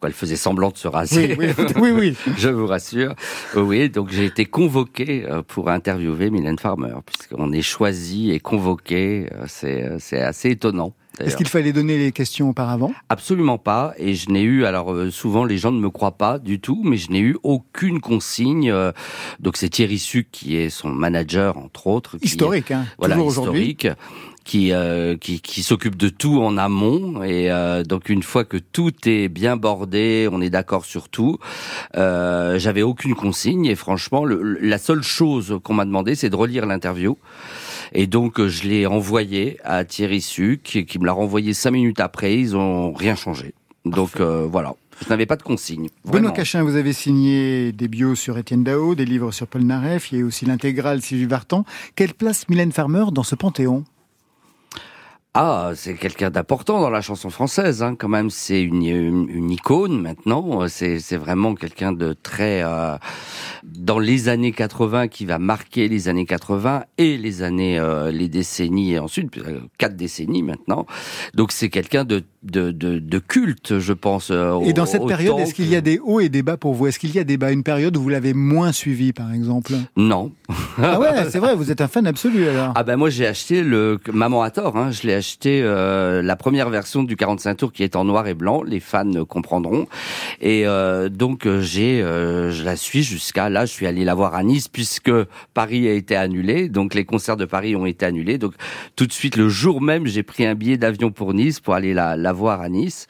Quoi, elle faisait semblant de se raser. Oui, oui, oui, oui. *laughs* Je vous rassure. Oui, donc j'ai été convoqué euh, pour interviewer Mylène Farmer, puisqu'on est choisi et convoqué. C'est euh, c'est assez étonnant. Est-ce qu'il fallait donner les questions auparavant? Absolument pas. Et je n'ai eu, alors euh, souvent les gens ne me croient pas du tout, mais je n'ai eu aucune consigne. euh, donc c'est Thierry Suc qui est son manager, entre autres. qui- Historique, hein, voilà, toujours aujourd'hui. Qui, euh, qui, qui s'occupe de tout en amont et euh, donc une fois que tout est bien bordé, on est d'accord sur tout. Euh, J'avais aucune consigne et franchement, le- le- la seule chose qu'on m'a demandé, c'est de relire l'interview. Et donc euh, je l'ai envoyé à Thierry Suc, qui qui me l'a renvoyé cinq minutes après. Ils ont rien changé. Donc euh, voilà, je n'avais pas de consigne. Benoît. Cachin, vous avez signé des bios sur Étienne Dao, des livres sur Paul Naref, il y a aussi l'intégrale Sylvie Vartan. Quelle place Mylène Farmer dans ce panthéon? Ah, c'est quelqu'un d'important dans la chanson française, hein, quand même. C'est une, une, une icône maintenant. C'est, c'est vraiment quelqu'un de très euh, dans les années 80 qui va marquer les années 80 et les années, euh, les décennies et ensuite euh, quatre décennies maintenant. Donc c'est quelqu'un de de, de, de culte, je pense. euh, Et dans cette période, est-ce qu'il y a des hauts et des bas pour vous? Est-ce qu'il y a des bas? Une période où vous l'avez moins suivi, par exemple? Non. Ah ouais, c'est vrai, vous êtes un fan absolu alors. Ah ben moi j'ai acheté le Maman à tort. Hein. Je l'ai acheté euh, la première version du 45 tours qui est en noir et blanc. Les fans comprendront. Et euh, donc euh, j'ai, je la suis jusqu'à là. Je suis allé la voir à Nice puisque Paris a été annulé. Donc les concerts de Paris ont été annulés. Donc tout de suite le jour même j'ai pris un billet d'avion pour Nice pour aller la, la voir à Nice.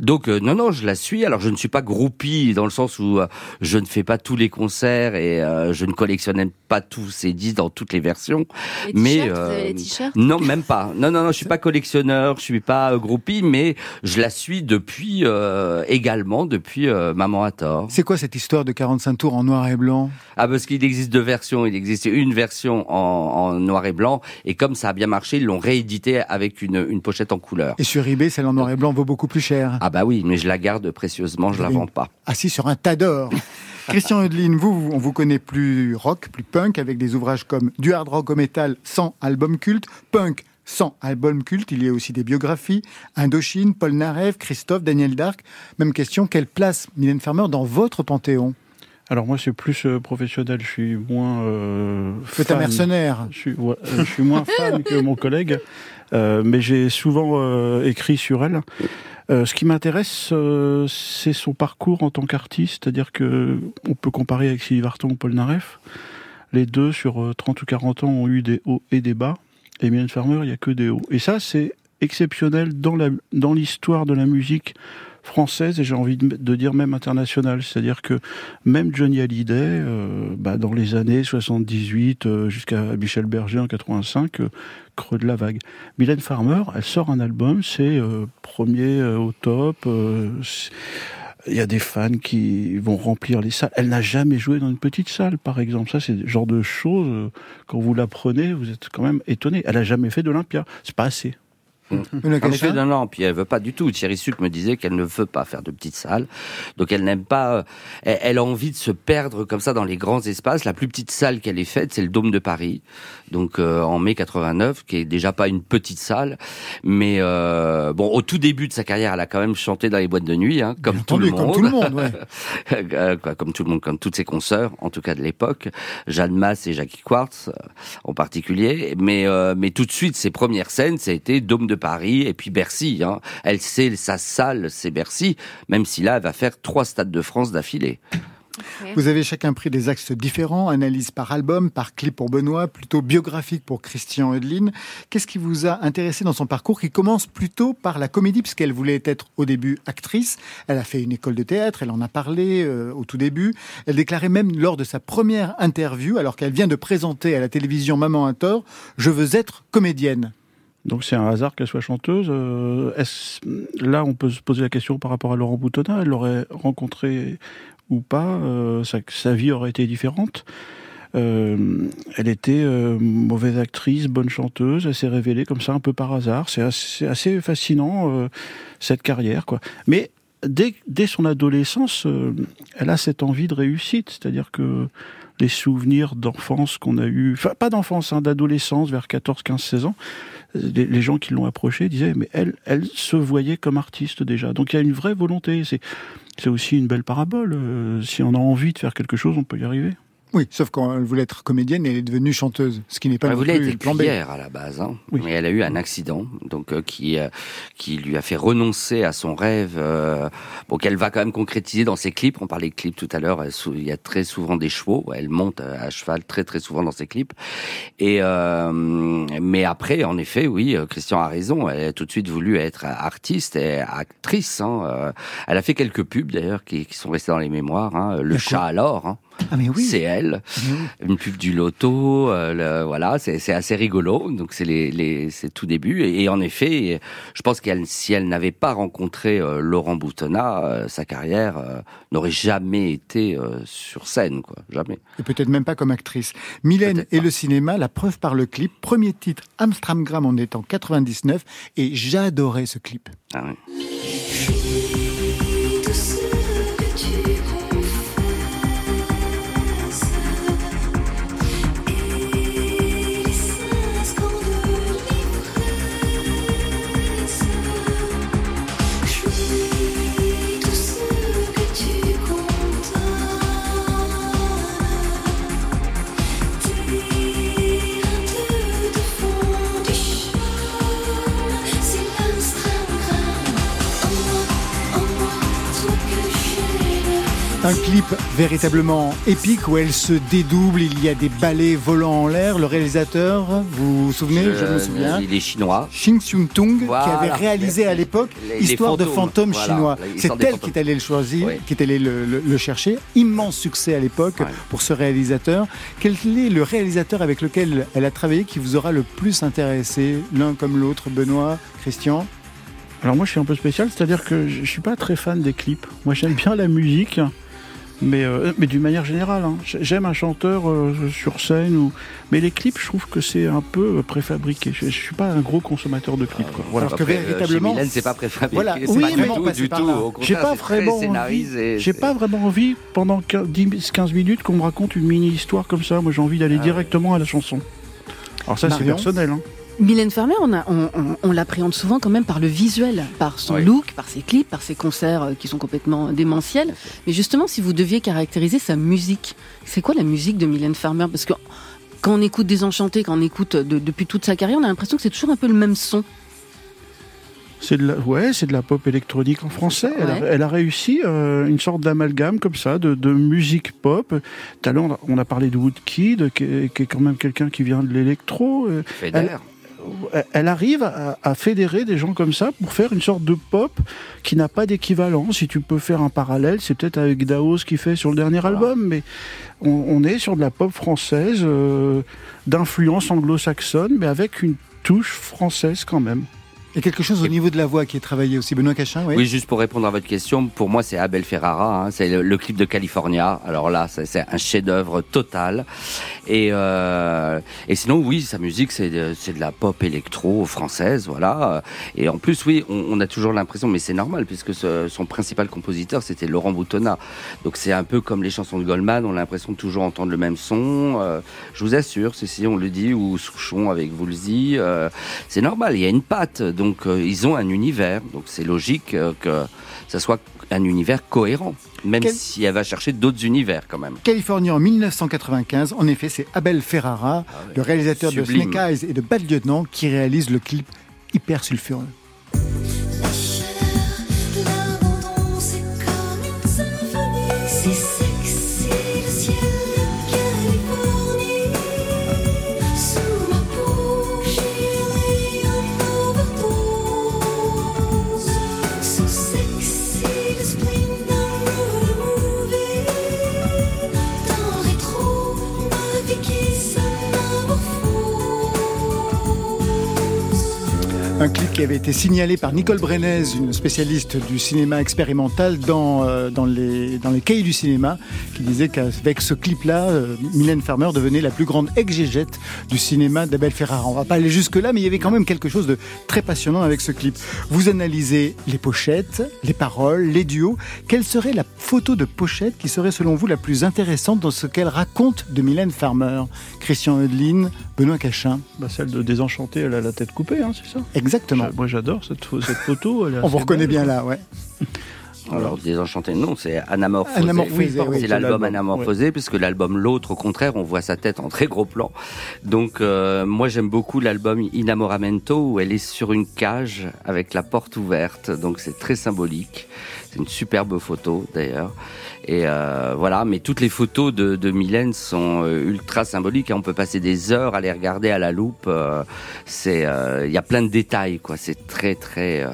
Donc euh, non non je la suis. Alors je ne suis pas groupie dans le sens où euh, je ne fais pas tous les concerts et euh, je ne collectionne pas tous ces disques dans toutes les versions. Les mais vous avez les non même pas. Non non non je suis pas collectionneur, je suis pas euh, groupie, mais je la suis depuis euh, également depuis euh, Maman à tort. C'est quoi cette histoire de 45 tours en noir et blanc? Ah parce qu'il existe deux versions, il existe une version en, en noir et blanc et comme ça a bien marché, ils l'ont réédité avec une, une pochette en couleur. Et sur eBay, celle en noir et blanc vaut beaucoup plus cher. Ah bah oui, mais je la garde précieusement, je la vends pas. Assis sur un tas d'or. *laughs* Christian Eudeline, vous, vous- on vous connaît plus rock, plus punk, avec des ouvrages comme Du hard rock au métal sans album culte, punk sans album culte, il y a aussi des biographies, Indochine, Paul Narev, Christophe, Daniel Dark. Même question, quelle place, Mylène Farmer, dans votre panthéon? Alors moi c'est plus euh, professionnel, je suis moins. Euh, êtes un fan. mercenaire. Je suis, ouais, euh, je suis moins fan que mon collègue, euh, mais j'ai souvent écrit sur elle. Ce qui m'intéresse, c'est son parcours en tant qu'artiste, c'est-à-dire que on peut comparer avec Sylvie Vartan ou Paul Naref. Les deux, sur euh, 30 ou 40 ans, ont eu des hauts et des bas. Et Mylène Farmer, il n'y a que des hauts. Et ça, c'est exceptionnel dans l'histoire de la musique française et j'ai envie de, dire même internationale. C'est-à-dire que même Johnny Hallyday, euh, bah, dans les années 78 euh, jusqu'à Michel Berger en 85, euh, creux de la vague. Mylène Farmer, elle sort un album, c'est euh, premier au top. Il y a des fans qui vont remplir les salles. Elle n'a jamais joué dans une petite salle, par exemple. Ça, c'est le genre de choses, euh, quand vous l'apprenez, vous êtes quand même étonné. Elle a jamais fait d'Olympia. C'est pas assez. Une En effet, non, non, puis elle veut pas du tout. Thierry Suc me disait qu'elle ne veut pas faire de petites salles, donc elle n'aime pas. euh, Elle, elle a envie de se perdre comme ça dans les grands espaces. La plus petite salle qu'elle ait faite, c'est le Dôme de Paris, donc euh, en mai 89, qui est déjà pas une petite salle, mais euh, bon, au tout début de sa carrière, elle a quand même chanté dans les boîtes de nuit, hein, comme, tout entendu, comme monde. tout le monde, ouais. *laughs* Euh, comme tout le monde, comme toutes ses consoeurs, en tout cas de l'époque, Jeanne Masse et Jackie Quartz euh, en particulier. Mais euh, mais tout de suite, ses premières scènes, ça a été Dôme de Paris et puis Bercy. Hein. Elle sait sa salle, c'est Bercy, même si là, elle va faire trois stades de France d'affilée. Vous avez chacun pris des axes différents, analyse par album, par clip pour Benoît, plutôt biographique pour Christian Eudeline. Qu'est-ce qui vous a intéressé dans son parcours qui commence plutôt par la comédie, puisqu'elle voulait être au début actrice. Elle a fait une école de théâtre, elle en a parlé euh, au tout début. Elle déclarait même lors de sa première interview, alors qu'elle vient de présenter à la télévision Maman à tort, Je veux être comédienne. Donc c'est un hasard qu'elle soit chanteuse. Euh, là, on peut se poser la question par rapport à Laurent Boutonnat. Elle l'aurait rencontré ou pas euh, sa, vie aurait été différente. Euh, elle était mauvaise actrice, bonne chanteuse. Elle s'est révélée comme ça un peu par hasard. C'est assez, fascinant cette carrière, quoi. Mais dès, dès son adolescence, elle a cette envie de réussite, c'est-à-dire que les souvenirs d'enfance qu'on a eu, enfin pas d'enfance, hein, d'adolescence vers 14, 15, 16 ans, les, gens qui l'ont approchée disaient mais elle, elle se voyait comme artiste déjà. Donc il y a une vraie volonté. C'est, c'est aussi une belle parabole. Euh, si on a envie de faire quelque chose, on peut y arriver. Oui, sauf quand elle voulait être comédienne, elle est devenue chanteuse, ce qui n'est pas Elle voulait être cuillère à la base, hein. mais elle a eu un accident, donc euh, qui euh, qui lui a fait renoncer à son rêve, euh, bon qu'elle va quand même concrétiser dans ses clips. On parlait de clips tout à l'heure. Il y a très souvent des chevaux. Elle monte euh, à cheval très très souvent dans ses clips. Et euh, mais après, en effet, oui, Christian a raison. Elle a tout de suite voulu être artiste et actrice. Hein. Elle a fait quelques pubs d'ailleurs qui, qui sont restées dans les mémoires. Hein. Le chat alors. Hein. Ah mais oui. C'est elle. Une pub du loto, euh, le- voilà, c'est assez rigolo. Donc c'est les, les c'est tout début. Et, et en effet, je pense qu'elle, si elle n'avait pas rencontré euh, Laurent Boutonnat, euh, sa carrière n'aurait jamais été sur scène, quoi, jamais. Et peut-être même pas comme actrice. Mylène et le cinéma, la preuve par le clip. Premier titre, Amstramgram, on est en 99, et j'adorais ce clip. Ah ouais. Un clip véritablement épique où elle se dédouble, il y a des balais volants en l'air. Le réalisateur, vous vous souvenez, je, me souviens, Il est chinois. Xing Xiung Tung, qui avait réalisé à l'époque les Histoire de fantômes, voilà. chinois. C'est elle fantômes. qui est allée le choisir, qui est allée le, le- le chercher. Immense succès à l'époque pour ce réalisateur. Quel est le réalisateur avec lequel elle a travaillé qui vous aura le plus intéressé, l'un comme l'autre, Benoît, Christian? Alors moi je suis un peu spécial, c'est-à-dire que je je suis pas très fan des clips. Moi j'aime bien la musique, mais, euh, mais d'une manière générale. hein. J'aime un chanteur euh, sur scène, ou... mais les clips je trouve que c'est un peu euh, préfabriqué. Je, je suis pas un gros consommateur de clips. Quoi. Voilà. Alors que véritablement- Chez Mylène, c'est pas préfabriqué. Voilà. c'est Oui, pas mais du tout, du tout. Au J'ai pas vraiment envie. J'ai pas vraiment envie pendant 10-15 minutes qu'on me raconte une mini histoire comme ça. Moi j'ai envie d'aller Ah directement à la chanson. Alors ça c'est personnel. Hein. Mylène Farmer, on, a- on, on- on l'appréhende souvent quand même par le visuel, par son Oui. look, par ses clips, par ses concerts euh, qui sont complètement démentiels. Mais justement, si vous deviez caractériser sa musique, c'est quoi la musique de Mylène Farmer? Parce que quand on écoute Désenchanté, quand on écoute de- depuis toute sa carrière, on a l'impression que c'est toujours un peu le même son. C'est de la, ouais, c'est de la pop électronique en français. Elle, a, Ouais. elle a réussi euh, une sorte d'amalgame comme ça de, de musique pop. Tout à l'heure, on a- parlé de Woodkid, qui est, qui est quand même quelqu'un qui vient de l'électro. Euh, Feder. Elle, elle arrive à, à fédérer des gens comme ça pour faire une sorte de pop qui n'a pas d'équivalent. Si tu peux faire un parallèle, c'est peut-être avec Daos qui fait sur le dernier album, mais on, on est sur de la pop française euh, d'influence anglo-saxonne, mais avec une touche française quand même. Il y a quelque chose au niveau de la voix qui est travaillé aussi. Benoît Cachin, oui. Oui, juste pour répondre à votre question, pour moi c'est Abel Ferrara, hein, c'est le, le clip de California. Alors là, c'est un chef-d'œuvre total. Et, euh, et sinon, oui, sa musique c'est de, c'est de la pop électro française, voilà. Et en plus, oui, on, on a toujours l'impression, mais c'est normal puisque ce- son principal compositeur c'était Laurent Boutonnat. Donc c'est un peu comme les chansons de Goldman, on a l'impression de toujours entendre le même son. Euh, je vous assure, ceci on le dit, ou Souchon avec Woolsey, euh, c'est normal. Il y a une patte, donc euh, ils ont un univers, donc c'est logique euh, que ça soit un univers cohérent, même Quel- si elle va chercher d'autres univers quand même. Californie en 1995, en effet, c'est Abel Ferrara, le réalisateur de. Snake Eyes et de Bad Lieutenant, qui réalise le clip hyper sulfureux. Un clip qui avait été signalé par Nicole Brenez, une spécialiste du cinéma expérimental dans, euh, dans, les, dans les cahiers du cinéma, qui disait qu'avec ce clip-là, euh, Mylène Farmer devenait la plus grande exégète du cinéma d'Abel Ferrara. On va pas aller jusque-là, mais il y avait quand même quelque chose de très passionnant avec ce clip. Vous analysez les pochettes, les paroles, les duos. Quelle serait la photo de pochette qui serait selon vous la plus intéressante dans ce qu'elle raconte de Mylène Farmer? Christian Eudeline, Benoît Cachin Bah, celle de Désenchanté, elle a la tête coupée, hein, c'est ça? Exactement. Moi j'adore cette, pho- cette photo. elle *laughs* On vous reconnaît belle. bien là, ouais. Alors, Désenchanté, non, c'est Anamorphosé. Anamorphosé, Oui, pardon, oui, c'est l'album, Anamorphosé, puisque l'album L'autre, au contraire, on voit sa tête en très gros plan. Donc, euh, moi, j'aime beaucoup l'album Inamoramento, où elle est sur une cage avec la porte ouverte. Donc, c'est très symbolique. C'est une superbe photo, d'ailleurs. Et euh, voilà, mais toutes les photos de, de Mylène sont euh, ultra symboliques. hein. On peut passer des heures à les regarder à la loupe. euh, c'est, il y a plein de détails, quoi. C'est très, très,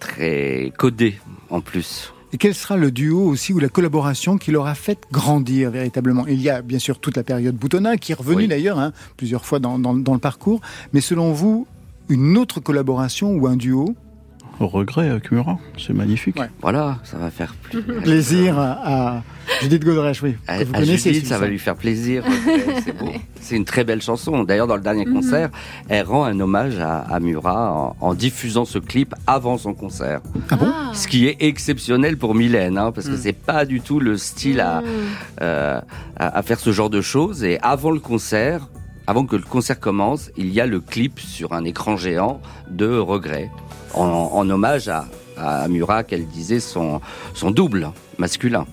très codé en plus. Et quel sera le duo aussi ou la collaboration qui l'aura fait grandir véritablement? Il y a bien sûr toute la période Boutonnat qui est revenue Oui. d'ailleurs hein, plusieurs fois dans, dans- dans le parcours. Mais selon vous, une autre collaboration ou un duo regret avec Murat, c'est magnifique. Voilà, ça va faire plus *laughs* Plaisir *laughs* à, à Judith Godrèche, oui. À, vous à connaissez, Judith, ça va lui faire plaisir. Ouais, *laughs* c'est beau. C'est une très belle chanson. D'ailleurs, dans le dernier concert, elle rend un hommage à, à Murat en, en diffusant ce clip avant son concert. Ah bon Ce qui est exceptionnel pour Mylène, hein, parce que c'est pas du tout le style à, euh, à, à faire ce genre de choses. Et avant le concert, avant que le concert commence, il y a le clip sur un écran géant de Regret, en, en hommage à, à Murat, qu'elle disait son, son double masculin.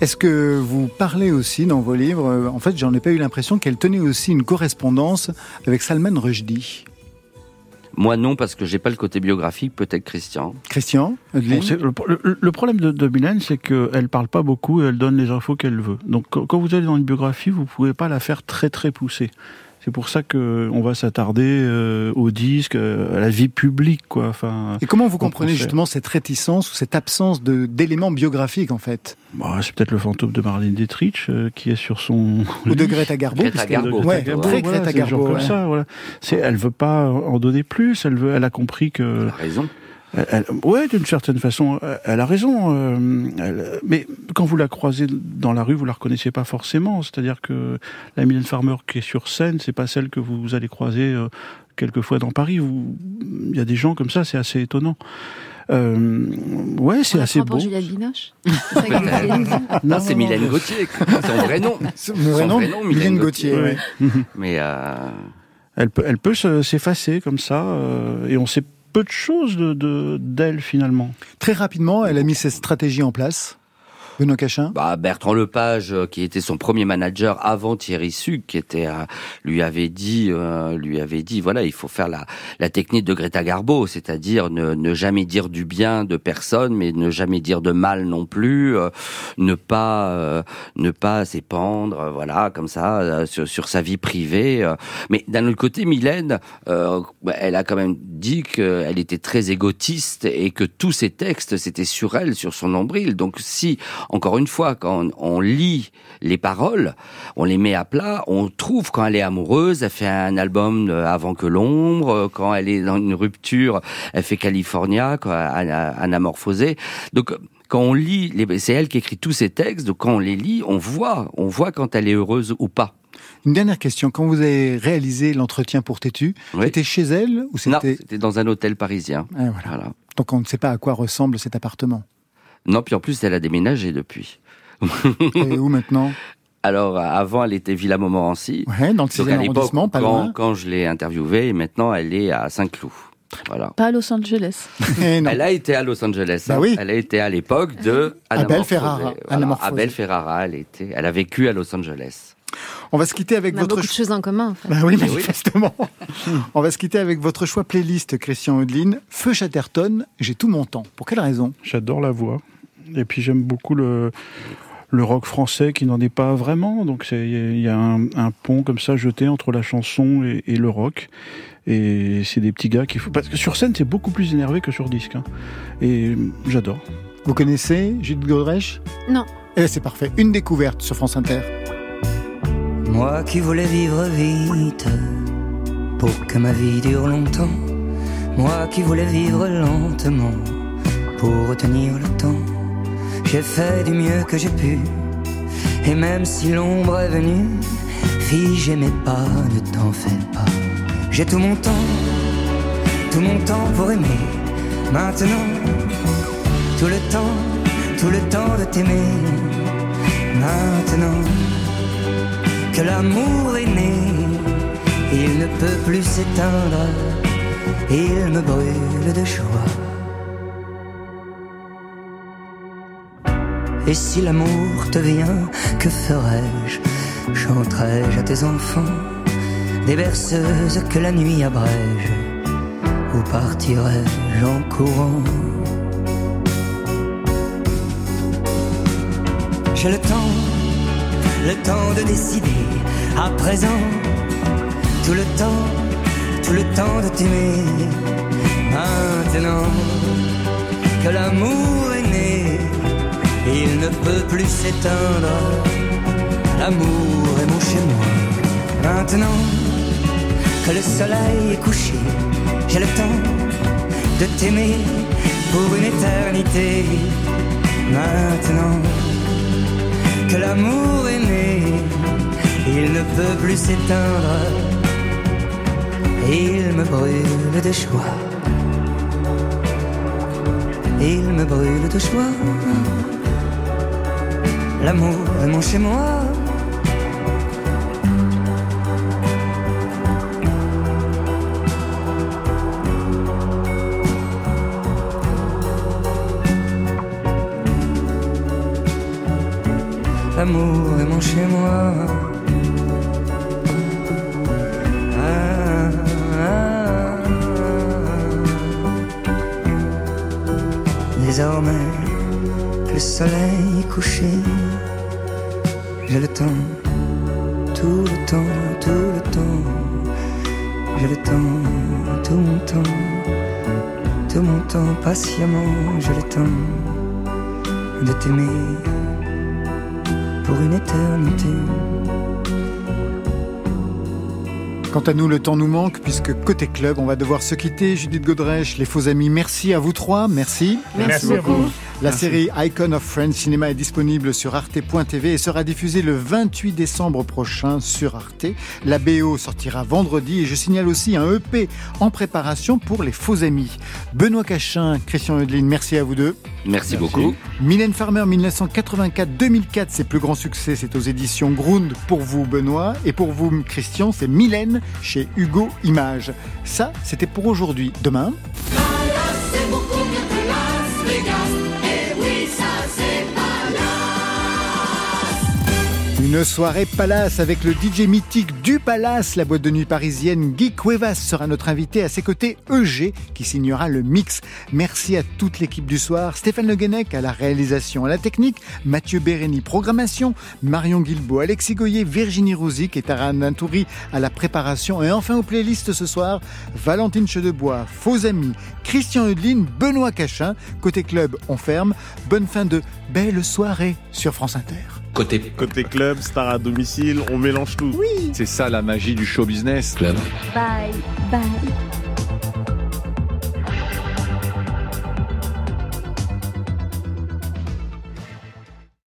Est-ce que vous parlez aussi dans vos livres euh, En fait, j'en ai pas eu l'impression qu'elle tenait aussi une correspondance avec Salman Rushdie. Moi non, parce que j'ai pas le côté biographique, peut-être Christian. Christian Bon, le, problème de, de Mylène, c'est qu'elle parle pas beaucoup et elle donne les infos qu'elle veut. Donc quand, quand vous allez dans une biographie, vous pouvez pas la faire très très poussée. C'est pour ça que on va s'attarder euh, au disque, euh, à la vie publique, quoi. Enfin. Et comment vous en comprenez justement cette réticence ou cette absence de- d'éléments biographiques en fait? Bah, c'est peut-être le fantôme de Marlène Dietrich euh, qui est sur son Ou de. Greta *laughs* Garbo, Greta Garbo. Ouais, très Garbo, Greta Garbo. comme ça, voilà. C'est, elle veut pas en donner plus. Elle veut, elle a compris que. raison. Elle, elle- ouais, d'une certaine façon, elle- elle a raison. euh, elle- mais quand vous la croisez dans la rue, vous la reconnaissez pas forcément. C'est-à-dire que la Mylène Farmer qui est sur scène, c'est pas celle que vous allez croiser euh, quelquefois dans Paris. Il y a des gens comme ça, c'est assez étonnant. Euh, ouais, c'est assez beau. Juliette Binoche *laughs* Non, c'est Mylène Gauthier, son vrai nom. Son vrai nom, Mylène Gauthier, ouais. Mais euh, Elle peut, elle peut se- s'effacer comme ça, euh, et on sait peu de choses de de- d'elle finalement. Très rapidement, elle a mis cette stratégie en place. Benoît Cachin? Bah, Bertrand Lepage, euh, qui était son premier manager avant Thierry Sug, qui était euh, lui avait dit, euh, lui avait dit, voilà, il faut faire la, technique de Greta Garbo, c'est-à-dire ne, jamais dire du bien de personne, mais ne jamais dire de mal non plus, ne pas ne pas s'épandre, voilà, comme ça, sur, sur sa vie privée. Mais d'un autre côté, Mylène, bah, elle a quand même dit qu'elle était très égotiste et que tous ses textes, c'était sur elle, sur son nombril. Donc si, encore une fois, quand on, lit les paroles, on les met à plat, on trouve quand elle est amoureuse, elle fait un album de avant que l'ombre, euh, quand elle est dans une rupture, elle fait California, Anamorphosée. Donc quand on lit, les- c'est elle qui écrit tous ces textes, donc quand on les lit, on voit, on voit quand elle est heureuse ou pas. Une dernière question. Quand vous avez réalisé l'entretien pour Tétu, c'était chez elle ou Non, c'était c'était dans un hôtel parisien. Ah, voilà. Donc on ne sait pas à quoi ressemble cet appartement. Non, puis en plus, elle a déménagé depuis. Et où maintenant *laughs* Alors, avant, elle était Villa Montmorency. Ouais, dans le Donc, 6e à l'époque, arrondissement, pas quand, loin. quand je l'ai interviewée, et maintenant, elle est à Saint-Cloud. Voilà. Pas à Los Angeles. *laughs* Elle a été à Los Angeles. Bah hein. oui. Elle a été à l'époque de Abel. Ferrara, Voilà. Abel Ferrara, elle était. Elle a vécu à Los Angeles. On va se quitter avec On a votre beaucoup de choses en commun, en fait. Bah oui, manifestement. On va se quitter avec votre choix playlist, Christian Eudeline. Feu Chatterton, j'ai tout mon temps. Pour quelle raison? J'adore la voix. Et puis j'aime beaucoup le, le rock français qui n'en est pas vraiment. Donc c'est- il y a un, un pont comme ça jeté entre la chanson et, et le rock. Et c'est des petits gars qui font. Parce que sur scène, c'est beaucoup plus énervé que sur disque. hein. Et j'adore. Vous connaissez Judith Godrèche? Non. Eh, c'est parfait. Une découverte sur France Inter. Moi qui voulais vivre vite pour que ma vie dure longtemps. Moi qui voulais vivre lentement pour retenir le temps. J'ai fait du mieux que j'ai pu. Et même si l'ombre est venue, fille, j'aimais pas, ne t'en fais pas. J'ai tout mon temps, tout mon temps pour aimer. Maintenant, tout le temps, tout le temps de t'aimer. Maintenant l'amour est né, il ne peut plus s'éteindre, il me brûle de joie. Et si l'amour te vient, que ferais-je? Chanterai-je à tes enfants? Des berceuses que la nuit abrège? Ou partirai-je en courant? J'ai le temps, le temps de décider à présent. Tout le temps, tout le temps de t'aimer. Maintenant que l'amour est né, il ne peut plus s'éteindre. L'amour est mon chez moi. Maintenant que le soleil est couché, j'ai le temps de t'aimer pour une éternité. Maintenant l'amour est né, il ne peut plus s'éteindre. Il me brûle de joie. Il me brûle de joie. L'amour est mon chez moi. amour est mon chez-moi. Ah, Désormais le soleil couché, j'ai le temps, tout le temps, tout le temps, j'ai le temps, tout mon temps, tout mon temps, patiemment, j'ai le temps de t'aimer pour une éternité. Quant à nous, le temps nous manque puisque côté club, on va devoir se quitter. Judith Godrèche, les faux amis, merci à vous trois. Merci. Merci Merci beaucoup. La Merci. série Icon of French Cinema est disponible sur arte.tv et sera diffusée le 28 décembre prochain sur Arte. La BO sortira vendredi et je signale aussi un EP en préparation pour les faux amis. Benoît Cachin, Christian Eudeline, merci à vous deux. Merci, beaucoup. Mylène Farmer 1984-2004, ses plus grands succès, c'est aux éditions Grund pour vous Benoît et pour vous Christian, c'est Mylène chez Hugo Images. Ça, c'était pour aujourd'hui. Demain, C'est beaucoup mieux que Las Vegas. Une soirée Palace avec le DJ mythique du Palace, la boîte de nuit parisienne Guy Cuevas sera notre invité à ses côtés EG qui signera le mix. Merci à toute l'équipe du soir, Stéphane Le Guenec à la réalisation, à la technique, Mathieu Bérény programmation, Marion Guilbault, Alexis Goyer, Virginie Rouzic et Tara Nantouri à la préparation et enfin aux playlists ce soir, Valentine Chedebois, Faux Amis, Christian Eudeline, Benoît Cachin. Côté club, on ferme. Bonne fin de belle soirée sur France Inter. Côté, côté club, star à domicile, on mélange tout. Oui. C'est ça la magie du show business. Club. Bye, bye.